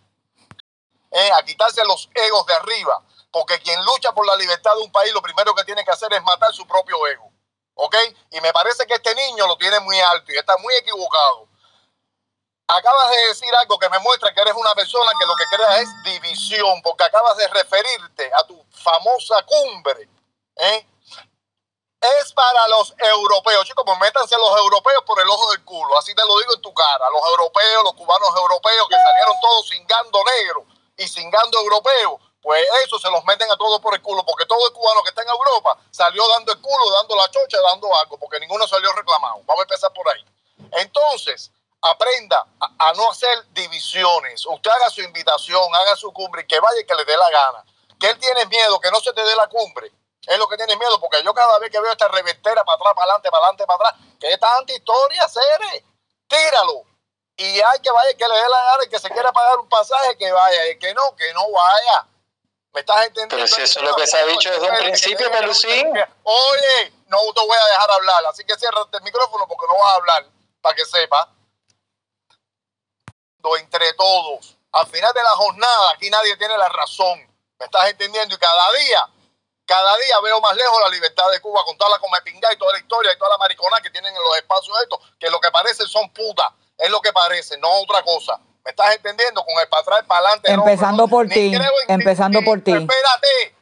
A quitarse los egos de arriba. Porque quien lucha por la libertad de un país, lo primero que tiene que hacer es matar su propio ego. ¿Ok? Y me parece que este niño lo tiene muy alto y está muy equivocado. Acabas de decir algo que me muestra que eres una persona que lo que crea es división, porque acabas de referirte a tu famosa cumbre. ¿eh? Es para los europeos, chicos, pues métanse los europeos por el ojo del culo, así te lo digo en tu cara. Los europeos, los cubanos europeos que salieron todos cingando negro y cingando europeo, pues eso se los meten a todos por el culo, porque todo el cubano que está en Europa salió dando el culo, dando la chocha, dando algo, porque ninguno salió reclamado. Vamos a empezar por ahí. Entonces, aprenda a, no hacer divisiones. Usted haga su invitación, haga su cumbre y que vaya y que le dé la gana. Que él tiene miedo, que no se te dé la cumbre. Es lo que tiene miedo, porque yo cada vez que veo esta reventera para atrás, para adelante, para adelante, para atrás, que tanta historia, Cere, tíralo. Y hay que vaya, que le dé la gana y que se quiera pagar un pasaje, que vaya. Y que no, que no vaya. ¿Me estás entendiendo? Pero si eso es lo que se ha dicho desde un principio, Pelucín. Oye, no te voy a dejar hablar, así que cierra el micrófono porque no vas a hablar, para que sepa. Entre todos. Al final de la jornada, aquí nadie tiene la razón. ¿Me estás entendiendo? Y cada día, cada día veo más lejos la libertad de Cuba con toda la comepinga y toda la historia y toda la maricona que tienen en los espacios estos, que lo que parecen son putas. Es lo que parece, no otra cosa. ¿Me estás entendiendo? Con el para atrás, para adelante. Empezando no, por ti, empezando por ti. Espérate,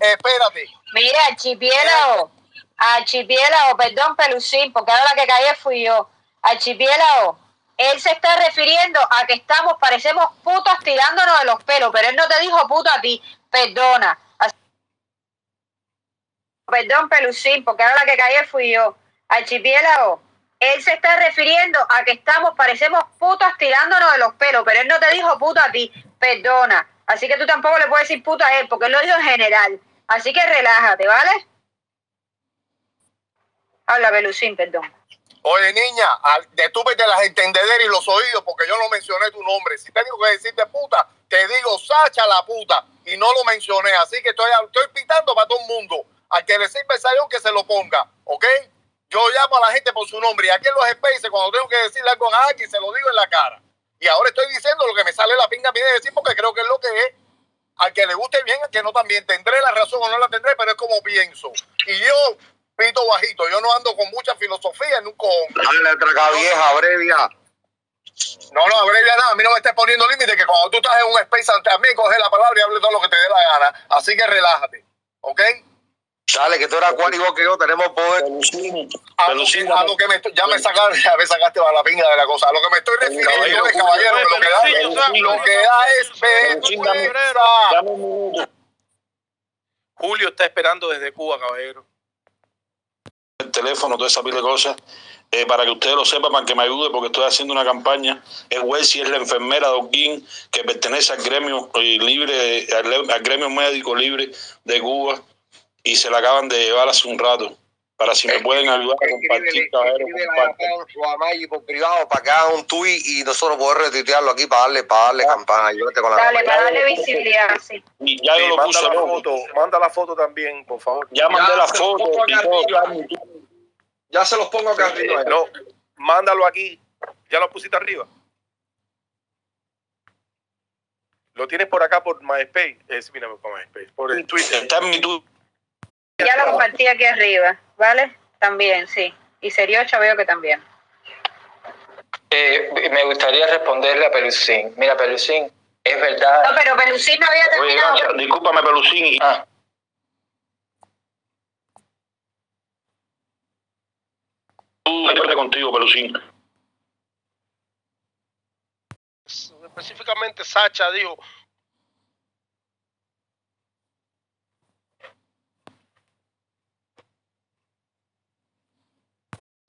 espérate. Mira, archipiélago, archipiélago, perdón, Pelucín, porque ahora la que caí fui yo. Archipiélago, él se está refiriendo a que estamos, parecemos putas tirándonos de los pelos, pero él no te dijo puto a ti, perdona. Perdón, Pelucín, porque ahora la que caí fui yo. Archipiélago, él se está refiriendo a que estamos, parecemos putas tirándonos de los pelos, pero él no te dijo puto a ti, perdona. Así que tú tampoco le puedes decir puto a él, porque él lo dijo en general. Así que relájate, ¿vale? Habla, Pelucín, perdón. Oye, niña, detúpete las entendederas y los oídos porque yo no mencioné tu nombre. Si tengo que decirte puta, te digo Sacha la puta y no lo mencioné. Así que estoy, estoy pitando para todo el mundo. Al que le sirve el sayón que se lo ponga, ¿ok? Yo llamo a la gente por su nombre y aquí en los spaces, cuando tengo que decirle algo a alguien, se lo digo en la cara. Y ahora estoy diciendo lo que me sale la pinga a mí de decir porque creo que es lo que es. Al que le guste bien, al que no también. Tendré la razón o no la tendré, pero es como pienso. Y yo pito bajito. Yo no ando con mucha filosofía en un con. Dale, traca vieja, abrevia. No, no, abrevia nada. A mí no me estés poniendo límite que cuando tú estás en un space también coge la palabra y hable todo lo que te dé la gana. Así que relájate. ¿Ok? Dale, que tú eras cual igual que yo, tenemos poder. A lo, que, a lo que me estoy- ya me sacaste, ya me sacaste a la pinga de la cosa. A lo que me estoy refiriendo Caballero, lo que da, lo que da es. Julio está esperando desde Cuba, caballero. el teléfono, toda esa pila de cosas, eh, para que ustedes lo sepan, para que me ayude, porque estoy haciendo una campaña. Es Welsi, es la enfermera de Holguín, que pertenece al gremio eh, libre, al, al gremio médico libre de Cuba, y se la acaban de llevar hace un rato. Para si me pueden ayudar a compartir, o a Maggi por privado para que hagan un tweet y nosotros poder retuitearlo aquí para darle, para darle campana. Ayúdate con la Dale, campaña. para darle visibilidad, sí. Y ya Sí, yo lo manda puse, la foto, manda la foto también, por favor. ya mandé la foto. Ya se los pongo acá arriba. No, mándalo aquí. ¿Ya lo pusiste arriba? Lo tienes por acá por MySpace. Eh, sí, mira, por MySpace. Por el Twitter. Está en mi Twitter. Ya lo compartí aquí arriba, ¿vale? También, sí. Y Seriocha veo que también. Eh, me gustaría responderle a Pelucín. Mira, Pelucín, es verdad. No, pero Pelucín no había Oye, terminado. Gacha, discúlpame, Pelucín. y- Ah, Tú, contigo, Pelucín. Específicamente Sacha dijo,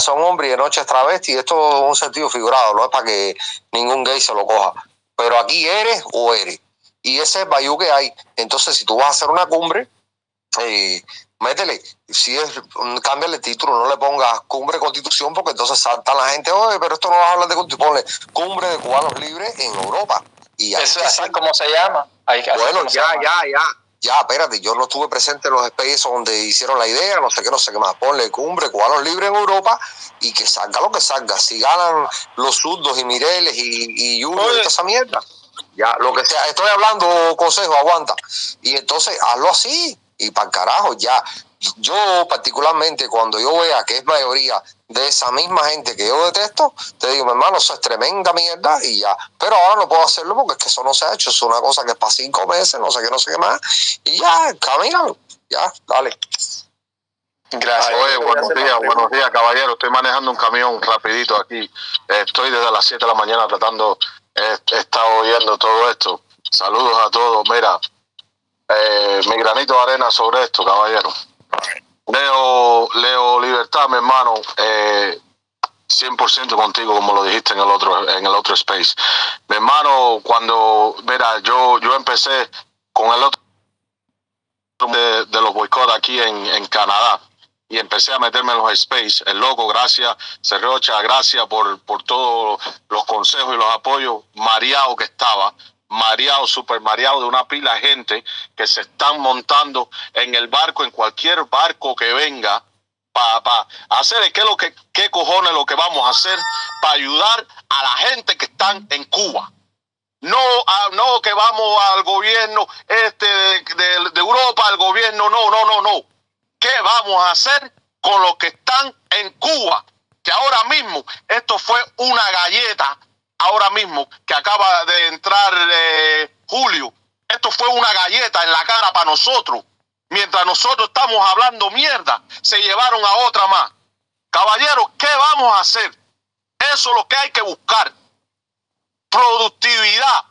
son hombres y de noche es travesti, esto es un sentido figurado, no es para que ningún gay se lo coja. Pero aquí eres o eres. Y ese es el bayú que hay. Entonces, si tú vas a hacer una cumbre, eh, métele. Si es, mm, cámbiale el título, no le pongas cumbre constitución, porque entonces salta la gente, oye, pero esto no va a hablar de constitución, ponle cumbre de cubanos libres en Europa. Y eso es así como se llama. Hay que- así Bueno, ya, llama. ya, ya. ya, espérate, yo no estuve presente en los spaces donde hicieron la idea, no sé qué, no sé qué más. Ponle cumbre, cubanos libres en Europa y que salga lo que salga. Si ganan los surdos y Mireles y, y Junior y toda esa mierda, ya, lo que sea. Estoy hablando, consejo, aguanta. Y entonces hazlo así y para carajo, ya. Yo particularmente cuando yo vea que es mayoría de esa misma gente que yo detesto, te digo, mi hermano, eso es tremenda mierda y ya. Pero ahora no puedo hacerlo porque es que eso no se ha hecho, es una cosa que es para cinco meses, no sé qué, no sé qué más. Y ya, caminan, ya, dale. Gracias. Oye, buenos días, buenos días, caballero. Estoy manejando un camión rapidito aquí. Estoy desde las 7 de la mañana tratando, he, he estado oyendo todo esto. Saludos a todos. Mira, eh, mi granito de arena sobre esto, caballero. Leo, Leo Libertad, mi hermano, eh, 100% contigo, como lo dijiste en el otro, en el otro space. Mi hermano, cuando, mira, yo, yo empecé con el otro de, de los boicots aquí en, en Canadá y empecé a meterme en los space. El loco, gracias. Cerrocha, gracias por, por todos los consejos y los apoyos. Mareado que estaba, mareado, super mareado de una pila de gente que se están montando en el barco, en cualquier barco que venga, para pa hacer qué, lo que, qué cojones lo que vamos a hacer para ayudar a la gente que están en Cuba. No, no que vamos al gobierno este de, de- de Europa, al gobierno, no, no, no, no. ¿Qué vamos a hacer con los que están en Cuba? Que ahora mismo esto fue una galleta, ahora mismo que acaba de entrar eh, Julio. Esto fue una galleta en la cara para nosotros. Mientras nosotros estamos hablando mierda, se llevaron a otra más. Caballeros, ¿qué vamos a hacer? Eso es lo que hay que buscar. Productividad.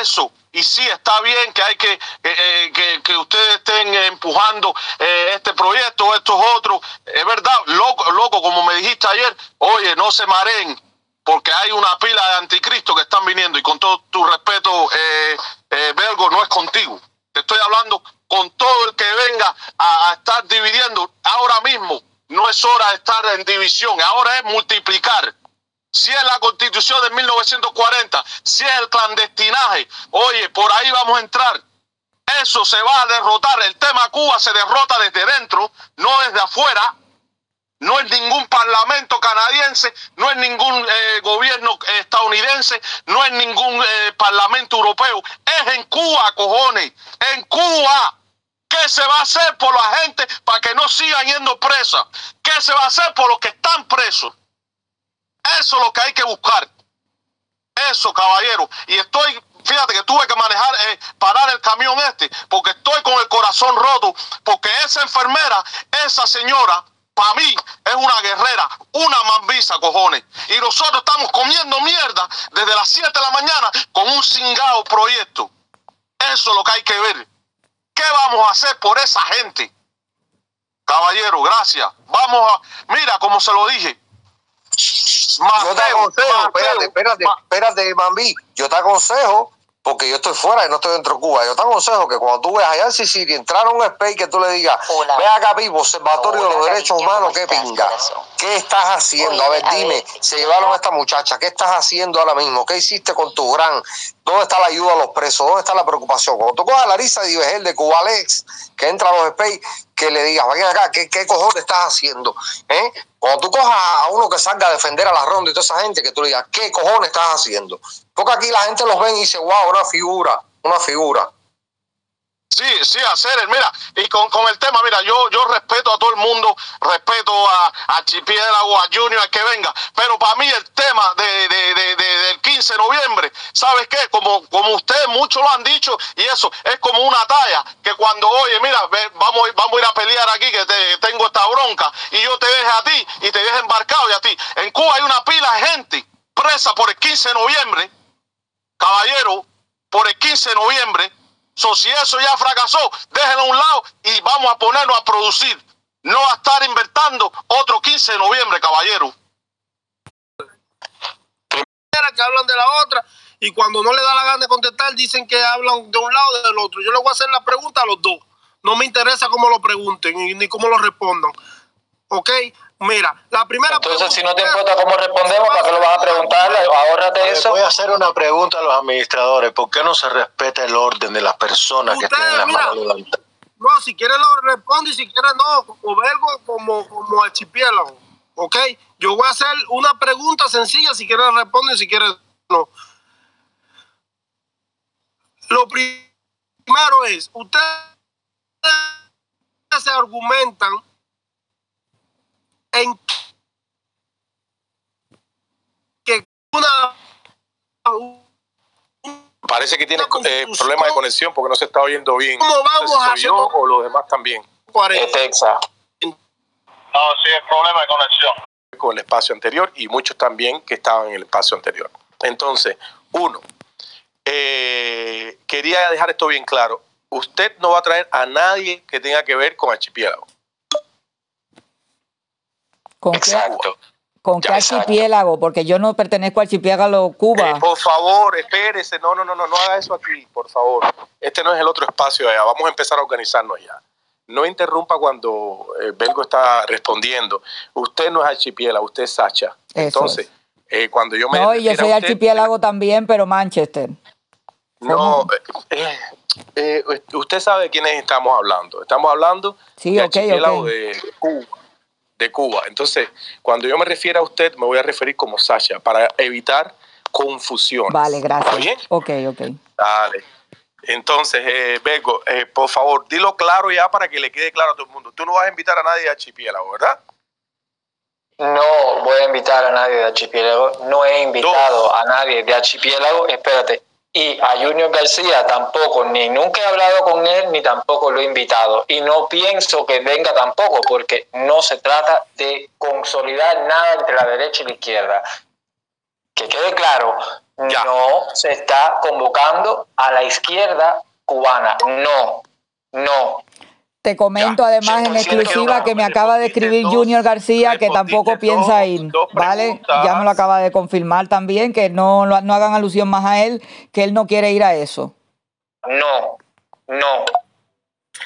Eso. Y sí, está bien que hay que, eh, eh, que, ustedes estén empujando este proyecto, estos otros. Es verdad, loco, loco, como me dijiste ayer, oye, no se mareen, porque hay una pila de anticristo que están viniendo. Y con todo tu respeto, eh, eh, Belgo, no es contigo. Te estoy hablando con todo el que venga a, a estar dividiendo. Ahora mismo no es hora de estar en división, ahora es multiplicar. Si es la constitución de 1940, si es el clandestinaje, oye, por ahí vamos a entrar. Eso se va a derrotar. El tema Cuba se derrota desde dentro, no desde afuera. No es ningún parlamento canadiense, no es ningún eh, gobierno eh, estadounidense, no es ningún eh, parlamento europeo. Es en Cuba, cojones. En Cuba. ¿Qué se va a hacer por la gente para que no sigan yendo presas? ¿Qué se va a hacer por los que están presos? Eso es lo que hay que buscar. Eso, caballero. Y estoy, fíjate que tuve que manejar, parar el camión este, porque estoy con el corazón roto, porque esa enfermera, esa señora, para mí es una guerrera, una mambisa, cojones. Y nosotros estamos comiendo mierda desde las 7 de la mañana con un cingado proyecto. Eso es lo que hay que ver. ¿Qué vamos a hacer por esa gente? Caballero, gracias. Vamos a, mira, como se lo dije, yo te aconsejo, espérate, espérate, espérate, Mambí. Yo te aconsejo, porque yo estoy fuera y no estoy dentro de Cuba. Yo te aconsejo que cuando tú veas allá en Sicilia entrar a un space que tú le digas, ve acá, Pipo, Observatorio de los Derechos Humanos, qué pinga. ¿Qué estás haciendo? A ver, dime, se llevaron a esta muchacha, ¿qué estás haciendo ahora mismo? ¿Qué hiciste con tu gran? ¿Dónde está la ayuda a los presos? ¿Dónde está la preocupación? Cuando tú cojas a Larisa Divegel de Cubalex, que entra a los space, que le digas, ven acá, ¿qué, qué cojones estás haciendo? ¿Eh? Cuando tú cojas a uno que salga a defender a la ronda y toda esa gente, que tú le digas, ¿qué cojones estás haciendo? Porque aquí la gente los ve y dice, wow, una figura, una figura. Sí, sí, hacer, mira, y con, con el tema, mira, yo, yo respeto a todo el mundo, respeto a, a Archipiélago, a Junior, a que venga, pero para mí el tema de, de- de- de- del 15 de noviembre, ¿sabes qué? Como, como ustedes muchos lo han dicho, y eso es como una talla, que cuando, oye, mira, vamos, vamos a ir a pelear aquí, que te, tengo esta bronca, y yo te deje a ti, y te deje embarcado y a ti. En Cuba hay una pila de gente presa por el 15 de noviembre, caballero, por el 15 de noviembre. So, si eso ya fracasó, déjenlo a un lado y vamos a ponernos a producir. No a estar invertando otro 15 de noviembre, caballero. Que hablan de la otra y cuando no le da la gana de contestar dicen que hablan de un lado o del otro. Yo le voy a hacer la pregunta a los dos. No me interesa cómo lo pregunten ni cómo lo respondan. ¿Ok? Mira, la primera Entonces, si no te importa cómo respondemos, ¿para qué lo vas a preguntar? Ahórrate eso. Voy a hacer una pregunta a los administradores. ¿Por qué no se respeta el orden de las personas que Ustedes, tienen las mira, manos levantadas? No, si quieres lo respondo y si quieres no, como vergo, como, como archipiélago. ¿Ok? Yo voy a hacer una pregunta sencilla, si quieres respondo y si quieres no. Lo pri- primero es, ustedes se argumentan en que una Parece que tiene eh, problemas de conexión porque no se está oyendo bien. ¿Cómo No sé vamos si a soy yo o los demás también. Es Texas. No, sí, es problema de conexión. Con el espacio anterior y muchos también que estaban en el espacio anterior. Entonces, uno, eh, quería dejar esto bien claro. Usted no va a traer a nadie que tenga que ver con archipiélago. ¿Con Exacto. qué, con qué archipiélago? Porque yo no pertenezco al archipiélago Cuba. Eh, por favor, espérese. No, no, no, no, no haga eso aquí, por favor. Este no es el otro espacio allá. Vamos a empezar a organizarnos ya. No interrumpa cuando eh, Belgo está respondiendo. Usted no es archipiélago, usted es Sacha. Entonces, eh, cuando yo me. no, y yo soy usted, archipiélago también, pero Manchester. No, usted sabe de quiénes estamos hablando. Estamos hablando Sí, de ok, archipiélago de Cuba. De Cuba. Entonces, cuando yo me refiero a usted, me voy a referir como Sasha para evitar confusión. Vale, gracias. ¿Está bien? Ok, ok. Dale. Entonces, eh, Bego, eh, por favor, dilo claro ya para que le quede claro a todo el mundo. Tú no vas a invitar a nadie de archipiélago, ¿verdad? No voy a invitar a nadie de Archipiélago. No he invitado a nadie de Archipiélago. Espérate. Y a Junior García tampoco, ni nunca he hablado con él, ni tampoco lo he invitado. Y no pienso que venga tampoco, porque no se trata de consolidar nada entre la derecha y la izquierda. Que quede claro, no se está convocando a la izquierda cubana. No, no. Te comento además en exclusiva que me acaba de escribir Junior García que tampoco piensa ir, ¿vale? Ya me lo acaba de confirmar también, que no, no hagan alusión más a él, que él no quiere ir a eso. No, no.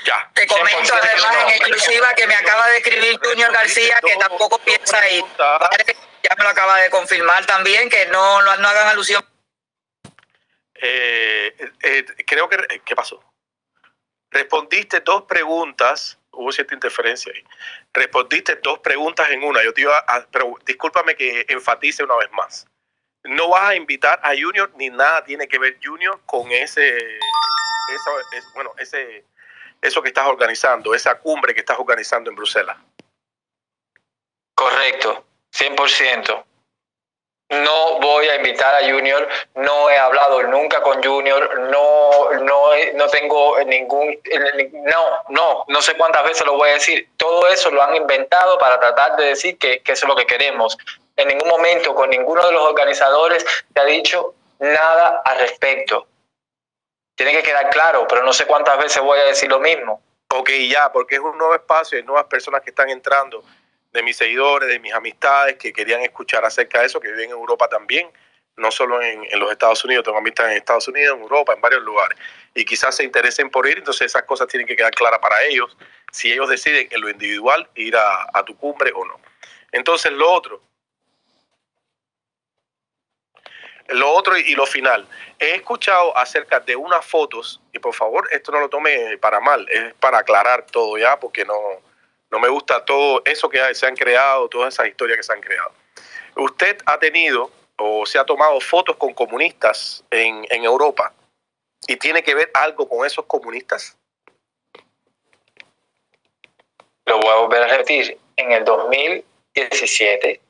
Ya. Te comento además en exclusiva que me acaba de escribir Junior García que tampoco piensa ir, ¿vale? Ya me lo acaba de confirmar también, que no, lo- no hagan alusión. Eh, eh, creo que... ¿Qué pasó? Respondiste dos preguntas. Hubo cierta interferencia ahí. Respondiste dos preguntas en una. Yo te iba a... Pero discúlpame que enfatice una vez más. No vas a invitar a Junior ni nada tiene que ver Junior con ese... esa- es- bueno, ese... Eso que estás organizando, esa cumbre que estás organizando en Bruselas. Correcto, 100%. No voy a invitar a Junior, no he hablado nunca con Junior, no, no, no tengo ningún, no, no, no sé cuántas veces lo voy a decir. Todo eso lo han inventado para tratar de decir que, que eso es lo que queremos. En ningún momento con ninguno de los organizadores se ha dicho nada al respecto. Tiene que quedar claro, pero no sé cuántas veces voy a decir lo mismo. Ok, ya, porque es un nuevo espacio, hay nuevas personas que están entrando, de mis seguidores, de mis amistades, que querían escuchar acerca de eso, que viven en Europa también, no solo en, en los Estados Unidos, tengo amistades en Estados Unidos, en Europa, en varios lugares, y quizás se interesen por ir, entonces esas cosas tienen que quedar claras para ellos, si ellos deciden en lo individual ir a, a tu cumbre o no. Entonces lo otro, lo otro y lo final. He escuchado acerca de unas fotos, y por favor, esto no lo tome para mal, es para aclarar todo ya, porque no, no me gusta todo eso que se han creado, todas esas historias que se han creado. Usted ha tenido o se ha tomado fotos con comunistas en, en Europa y tiene que ver algo con esos comunistas. lo voy a volver a repetir, en el 2017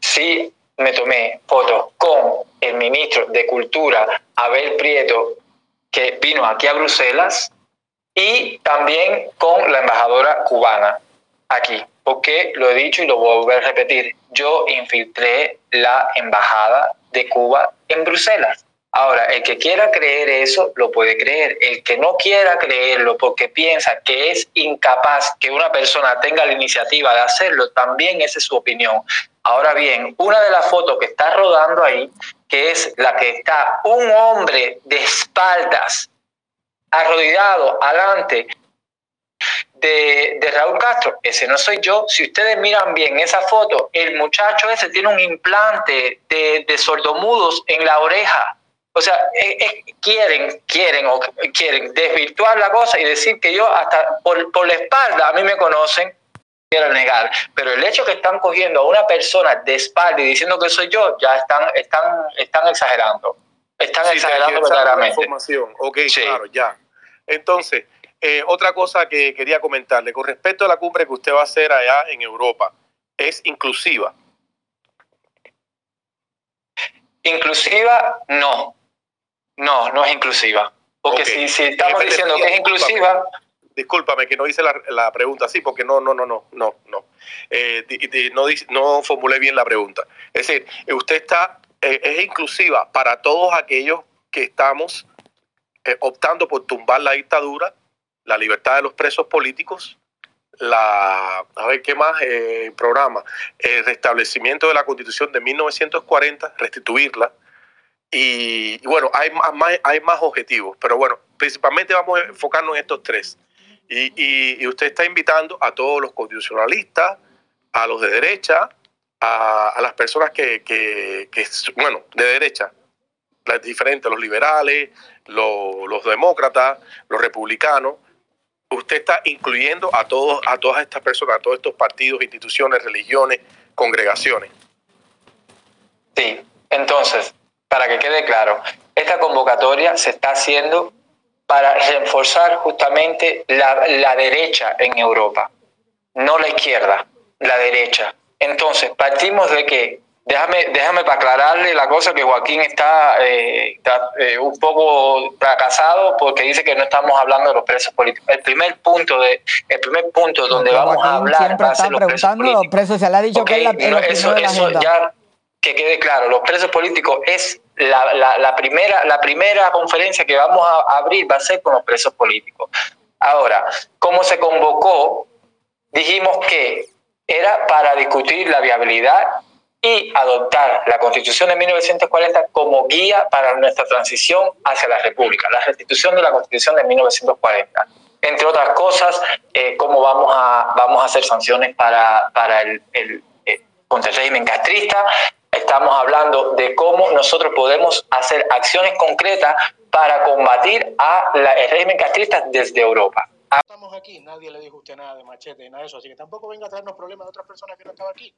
sí me tomé fotos con el ministro de Cultura, Abel Prieto, que vino aquí a Bruselas, y también con la embajadora cubana aquí. Porque lo he dicho y lo voy a repetir, yo infiltré la embajada de Cuba en Bruselas. Ahora, el que quiera creer eso, lo puede creer. El que no quiera creerlo porque piensa que es incapaz que una persona tenga la iniciativa de hacerlo, también esa es su opinión. Ahora bien, una de las fotos que está rodando ahí, que es la que está un hombre de espaldas, arrodillado, alante de, de Raúl Castro, ese no soy yo. Si ustedes miran bien esa foto, el muchacho ese tiene un implante de, de sordomudos en la oreja. O sea, eh, eh, quieren, quieren o quieren desvirtuar la cosa y decir que yo hasta por, por la espalda a mí me conocen, quiero negar. Pero el hecho que están cogiendo a una persona de espalda y diciendo que soy yo, ya están, están, están exagerando. Están Sí, exagerando verdaderamente. información. Ok, claro, ya. Entonces, eh, otra cosa que quería comentarle, con respecto a la cumbre que usted va a hacer allá en Europa, ¿es inclusiva? Inclusiva, no. No, no es inclusiva. Porque si, si estamos diciendo que es inclusiva, Discúlpame que no hice la, la pregunta así, porque no, no, no, no, no, no. Eh, di- di- no, no formulé bien la pregunta. Es decir, usted está, eh, es inclusiva para todos aquellos que estamos eh, optando por tumbar la dictadura, la libertad de los presos políticos, la, a ver qué más, eh, programa, el restablecimiento de la constitución de 1940, restituirla, y, bueno, hay más, hay más objetivos, pero bueno, principalmente vamos a enfocarnos en estos tres. Y, y- y usted está invitando a todos los constitucionalistas, a los de derecha, a, a las personas que, que- que, bueno, de derecha, las diferentes, los liberales, los, los demócratas, los republicanos. Usted está incluyendo a todos, a todas estas personas, a todos estos partidos, instituciones, religiones, congregaciones. Sí, entonces, para que quede claro, esta convocatoria se está haciendo para reforzar justamente la, la derecha en Europa, no la izquierda, la derecha. Entonces, partimos de que, déjame, déjame para aclararle la cosa que Joaquín está, eh, está, eh, un poco fracasado porque dice que no estamos hablando de los presos políticos. El primer punto, de, el primer punto donde vamos a hablar siempre va a ser los presos los políticos. presos. Se le ha dicho que es la, no, eso, de la eso agenda. ya que quede claro, los presos políticos es la, la, la primera, la primera conferencia que vamos a abrir va a ser con los presos políticos. Ahora, ¿cómo se convocó? Dijimos que era para discutir la viabilidad y adoptar la Constitución de 1940 como guía para nuestra transición hacia la República, la restitución de la Constitución de 1940. Entre otras cosas, eh, cómo vamos a, vamos a hacer sanciones para, para el, el, eh, contra el régimen castrista. Estamos hablando de cómo nosotros podemos hacer acciones concretas para combatir a el régimen castrista desde Europa. estamos aquí, nadie le dijo a usted nada de machete ni nada de eso, así que tampoco venga a traernos problemas de otras personas que no estaban aquí.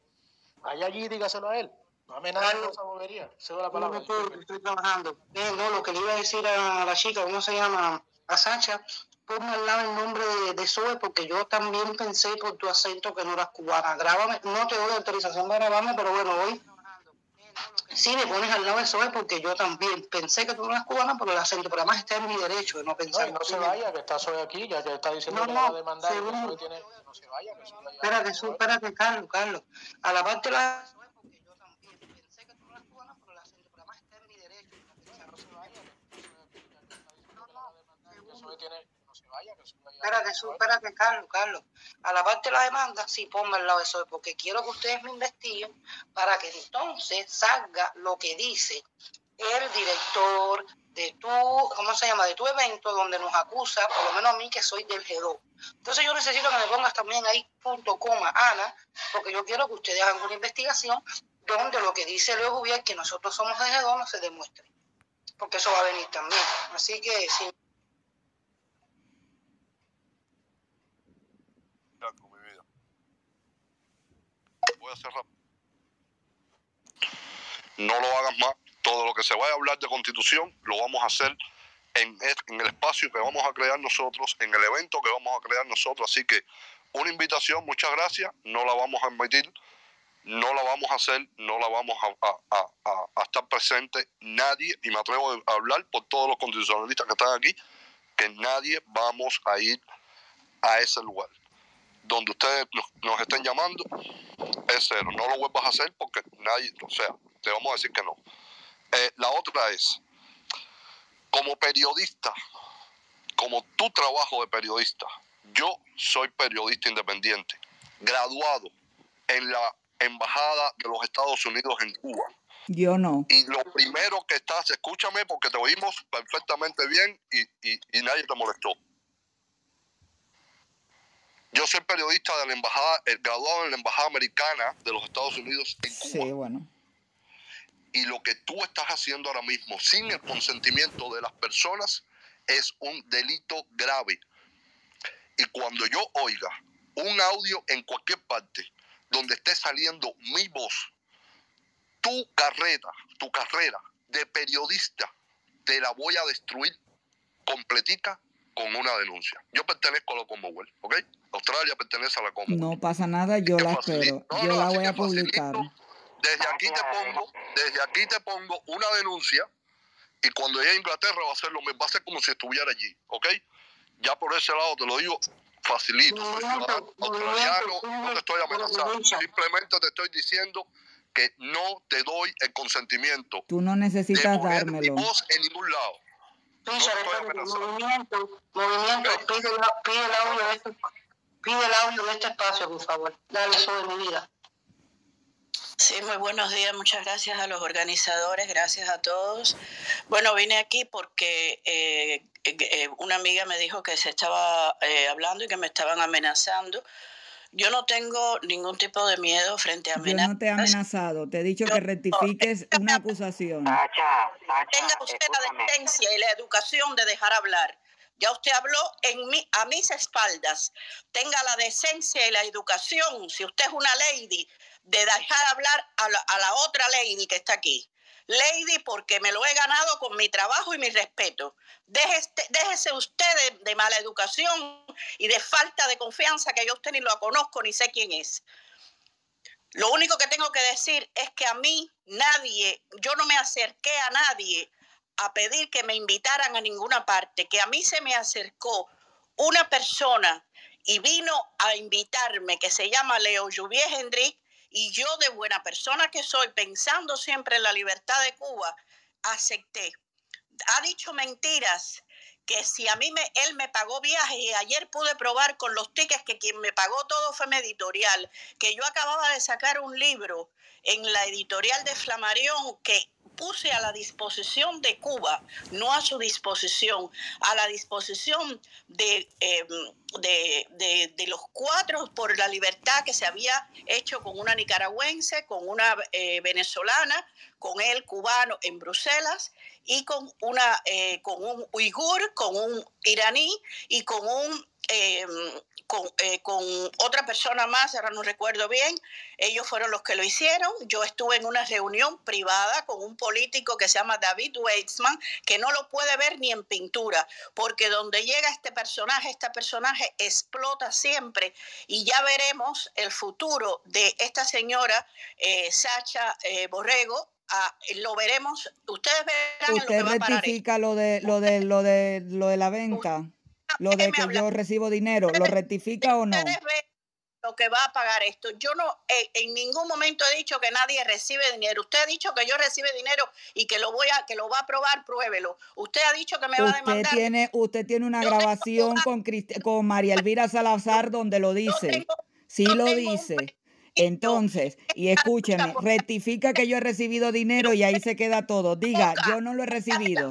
Vaya allí y dígaselo a él. No amenace con esa bobería. Cedo la palabra. Doctor, estoy trabajando. Eh, no, lo que le iba a decir a la chica, ¿cómo se llama? A Sacha, ponme al lado el nombre de, de Zoe, porque yo también pensé por tu acento que no eras cubana. Grábame, no te doy autorización de grabarme, pero bueno, hoy sí me pones al lado de Zoe, porque yo también pensé que tú no eras cubana por el acento, pero además está en mi derecho de no No, pensar. y no se vaya, que está Zoe aquí, ya que está diciendo No, que la va a no, demandar. que tiene- no se vaya, que ya- Espérate, Zoe, espérate, Carlos, Carlos. A la parte de la no Espérate, espérate, Carlos, Carlos. A la parte de la demanda, sí, ponme al lado de eso, porque quiero que ustedes me investiguen para que entonces salga lo que dice el director de tu, ¿cómo se llama? De tu evento, donde nos acusa, por lo menos a mí, que soy del G2. Entonces yo necesito que me pongas también ahí punto coma, Ana, porque yo quiero que ustedes hagan una investigación donde lo que dice Leo Jubier, que nosotros somos de G2, no se demuestre. Porque eso va a venir también. Así que, sí. algo, mi vida. Voy a cerrar. No lo hagas más. Todo lo que se vaya a hablar de constitución lo vamos a hacer en, el espacio que vamos a crear nosotros, en el evento que vamos a crear nosotros. Así que una invitación, muchas gracias. No la vamos a emitir, no la vamos a hacer, no la vamos a- a estar presente nadie. Y me atrevo a hablar por todos los constitucionalistas que están aquí, que nadie vamos a ir a ese lugar donde ustedes nos, nos estén llamando es cero. No lo vuelvas a hacer porque nadie, o sea, te vamos a decir que no. Eh, la otra es, como periodista, como tu trabajo de periodista, yo soy periodista independiente, graduado en la Embajada de los Estados Unidos en Cuba. Yo no. Y lo primero que estás, escúchame porque te oímos perfectamente bien y, y- y nadie te molestó. Yo soy periodista de la embajada, eh, graduado en la embajada americana de los Estados Unidos en Cuba. Sí, bueno. Y lo que tú estás haciendo ahora mismo sin el consentimiento de las personas es un delito grave. Y cuando yo oiga un audio en cualquier parte donde esté saliendo mi voz, tu carrera, tu carrera de periodista, te la voy a destruir completica con una denuncia. Yo pertenezco a la Commonwealth, ¿ok? Australia pertenece a la Commonwealth. No pasa nada, yo la espero. No, Yo no, la voy a publicar. Desde aquí te pongo, desde aquí te pongo una denuncia y cuando llegue a Inglaterra va a ser lo mismo, va a ser como si estuviera allí, ¿ok? Ya por ese lado te lo digo facilito, soy ciudadano australiano, no te estoy amenazando, simplemente te estoy diciendo que no te doy el consentimiento Tú no necesitas dármelo. voz en ningún lado. Espérate, movimiento, movimiento, pide, el- pide el audio de este, pide el audio de este espacio, por favor. Dale eso de mi vida. Sí, muy buenos días. Muchas gracias a los organizadores, gracias a todos. Bueno, vine aquí porque eh, eh, una amiga me dijo que se estaba eh, hablando y que me estaban amenazando. Yo no tengo ningún tipo de miedo frente a Yo amenazas. no te he amenazado, te he dicho que rectifiques una acusación. Tenga usted la decencia y la educación de dejar hablar. Ya usted habló en mi, a mis espaldas. Tenga la decencia y la educación, si usted es una lady, de dejar hablar a la, a la otra lady que está aquí. Lady, porque me lo he ganado con mi trabajo y mi respeto. Déjese, déjese usted de, de mala educación y de falta de confianza, que yo usted ni lo conozco ni sé quién es. Lo único que tengo que decir es que a mí nadie, yo no me acerqué a nadie a pedir que me invitaran a ninguna parte, que a mí se me acercó una persona y vino a invitarme que se llama Leo Juvier Hendrik y yo de buena persona que soy, pensando siempre en la libertad de Cuba, acepté. Ha dicho mentiras que si a mí me, él me pagó viajes y ayer pude probar con los tickets que quien me pagó todo fue mi editorial, que yo acababa de sacar un libro en la editorial de Flamarión que puse a la disposición de Cuba, no a su disposición, a la disposición de, eh, de, de, de los cuatro por la libertad que se había hecho con una nicaragüense, con una eh, venezolana, con el cubano en Bruselas y con, una, eh, con un uigur, con un iraní y con un... eh, con, eh, con otra persona más, ahora no recuerdo bien, ellos fueron los que lo hicieron. Yo estuve en una reunión privada con un político que se llama David Weitzman, que no lo puede ver ni en pintura, porque donde llega este personaje, este personaje explota siempre y ya veremos el futuro de esta señora eh, Sacha eh, Borrego. Ah, lo veremos, ustedes verán lo Usted esto. rectifica lo de lo de lo de lo de la venta, lo de que yo recibo dinero, ¿lo rectifica o no? ustedes ven lo que va a pagar esto. Yo no eh, en ningún momento he dicho que nadie recibe dinero. Usted ha dicho que yo recibe dinero y que lo voy a que lo va a probar, pruébelo. Usted ha dicho que me va a Usted demandar. tiene usted tiene una grabación con Crist- con María Elvira Salazar donde lo dice. Sí lo dice. Entonces, y escúcheme, rectifica que yo he recibido dinero y ahí se queda todo. Diga, yo no lo he recibido.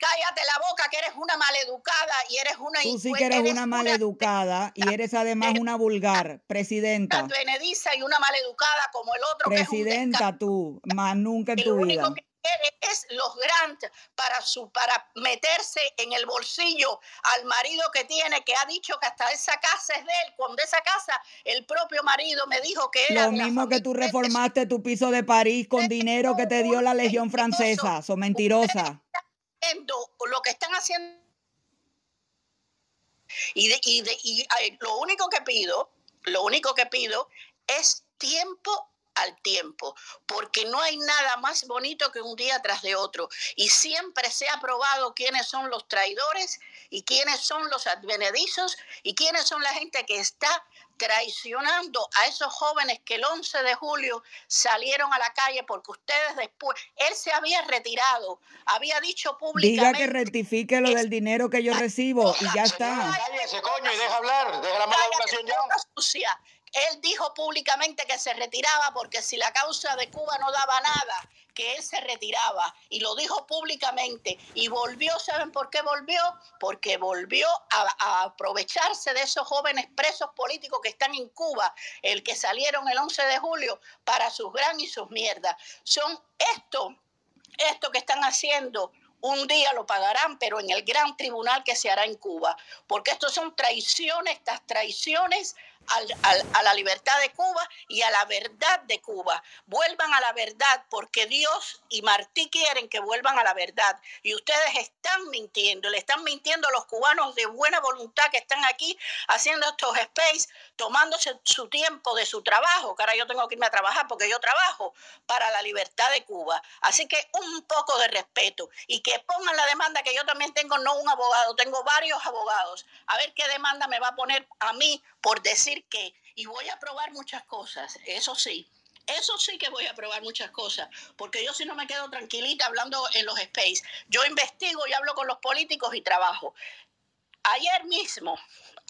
Cállate la boca que eres una maleducada y eres una Tú sí que eres eres una maleducada y eres además una vulgar. Presidenta. advenediza y una maleducada como el otro que es un Presidenta tú, más nunca en tu vida. Quiere es los grants para su para meterse en el bolsillo al marido que tiene que ha dicho que hasta esa casa es de él cuando esa casa el propio marido me dijo que era Lo mismo que tú reformaste tu piso de París con dinero que te dio la Legión Francesa. Son mentirosa. haciendo lo que están haciendo y, de- y, de- y, lo único que pido lo único que pido es tiempo al tiempo, porque no hay nada más bonito que un día tras de otro. Y siempre se ha probado quiénes son los traidores y quiénes son los advenedizos y quiénes son la gente que está traicionando a esos jóvenes que el 11 de julio salieron a la calle porque ustedes después, él se había retirado, había dicho Diga públicamente que rectifique lo del dinero que yo recibo y ya está. Cállese, coño, y deja hablar, deja la mala educación ya. sucia, Él dijo públicamente que se retiraba porque si la causa de Cuba no daba nada, que él se retiraba y lo dijo públicamente y volvió, ¿saben por qué volvió? Porque volvió a, aprovecharse de esos jóvenes presos políticos que están en Cuba, el que salieron el 11 de julio para sus gran y sus mierdas. Son esto, esto que están haciendo un día lo pagarán, pero en el gran tribunal que se hará en Cuba, porque estos son traiciones, estas traiciones a la libertad de Cuba y a la verdad de Cuba. Vuelvan a la verdad porque Dios y Martí quieren que vuelvan a la verdad. Y ustedes están mintiendo, le están mintiendo a los cubanos de buena voluntad que están aquí haciendo estos space, tomándose su tiempo de su trabajo, que ahora yo tengo que irme a trabajar porque yo trabajo para la libertad de Cuba. Así que un poco de respeto y que pongan la demanda que yo también tengo, no un abogado, tengo varios abogados. A ver qué demanda me va a poner a mí por decir que, y voy a probar muchas cosas, eso sí. Eso sí que voy a probar muchas cosas, porque yo si no me quedo tranquilita hablando en los space. Yo investigo y hablo con los políticos y trabajo. Ayer mismo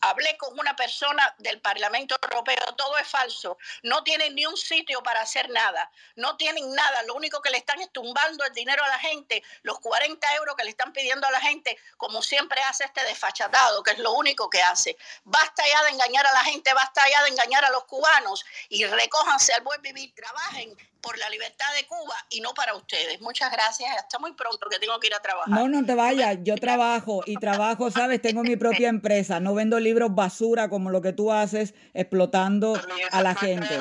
hablé con una persona del Parlamento Europeo, todo es falso, no tienen ni un sitio para hacer nada, no tienen nada, lo único que le están es tumbando el dinero a la gente, los 40 euros que le están pidiendo a la gente, como siempre hace este desfachatado, que es lo único que hace. Basta ya de engañar a la gente, basta ya de engañar a los cubanos y recójanse al buen vivir, trabajen por la libertad de Cuba y no para ustedes. Muchas gracias, hasta muy pronto que tengo que ir a trabajar. No, no te vayas. Yo trabajo y trabajo, ¿sabes? Tengo mi propia empresa. No vendo libros basura como lo que tú haces, explotando a la gente.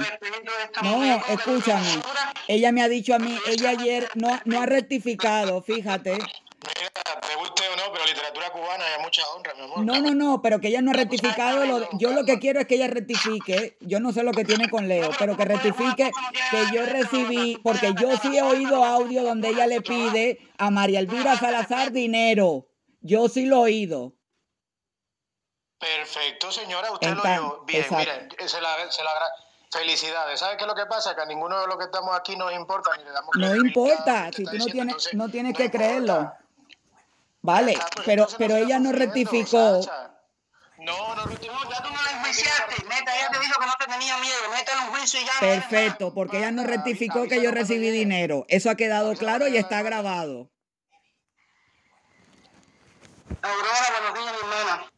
No, escúchame. Ella me ha dicho a mí, ella ayer no, no ha rectificado, fíjate. Te guste o no, pero literatura cubana hay mucha honra, mi amor. No, no, no, pero que ella no ha rectificado. Lo de- yo lo que quiero es que ella rectifique. Yo no sé lo que tiene con Leo, pero que rectifique que yo recibí, porque yo sí he oído audio donde ella le pide a María Elvira Salazar dinero. Yo sí lo he oído. Perfecto, señora, usted lo oyó. Bien, exacto. mire, se la, se la Felicidades. ¿Sabe qué es lo que pasa? Que a ninguno de los que estamos aquí nos importa ni le damos No importa, si tú no tienes, no tienes que creerlo. Vale, pero, pero ella no rectificó. No, no, ya tú no la enjuiciaste. Meta, ella te dijo que no te tenía miedo. Métele un juicio y ya. Perfecto, porque ella no rectificó que yo recibí dinero. Eso ha quedado claro y está grabado. Aurora, buenos días, mi hermana.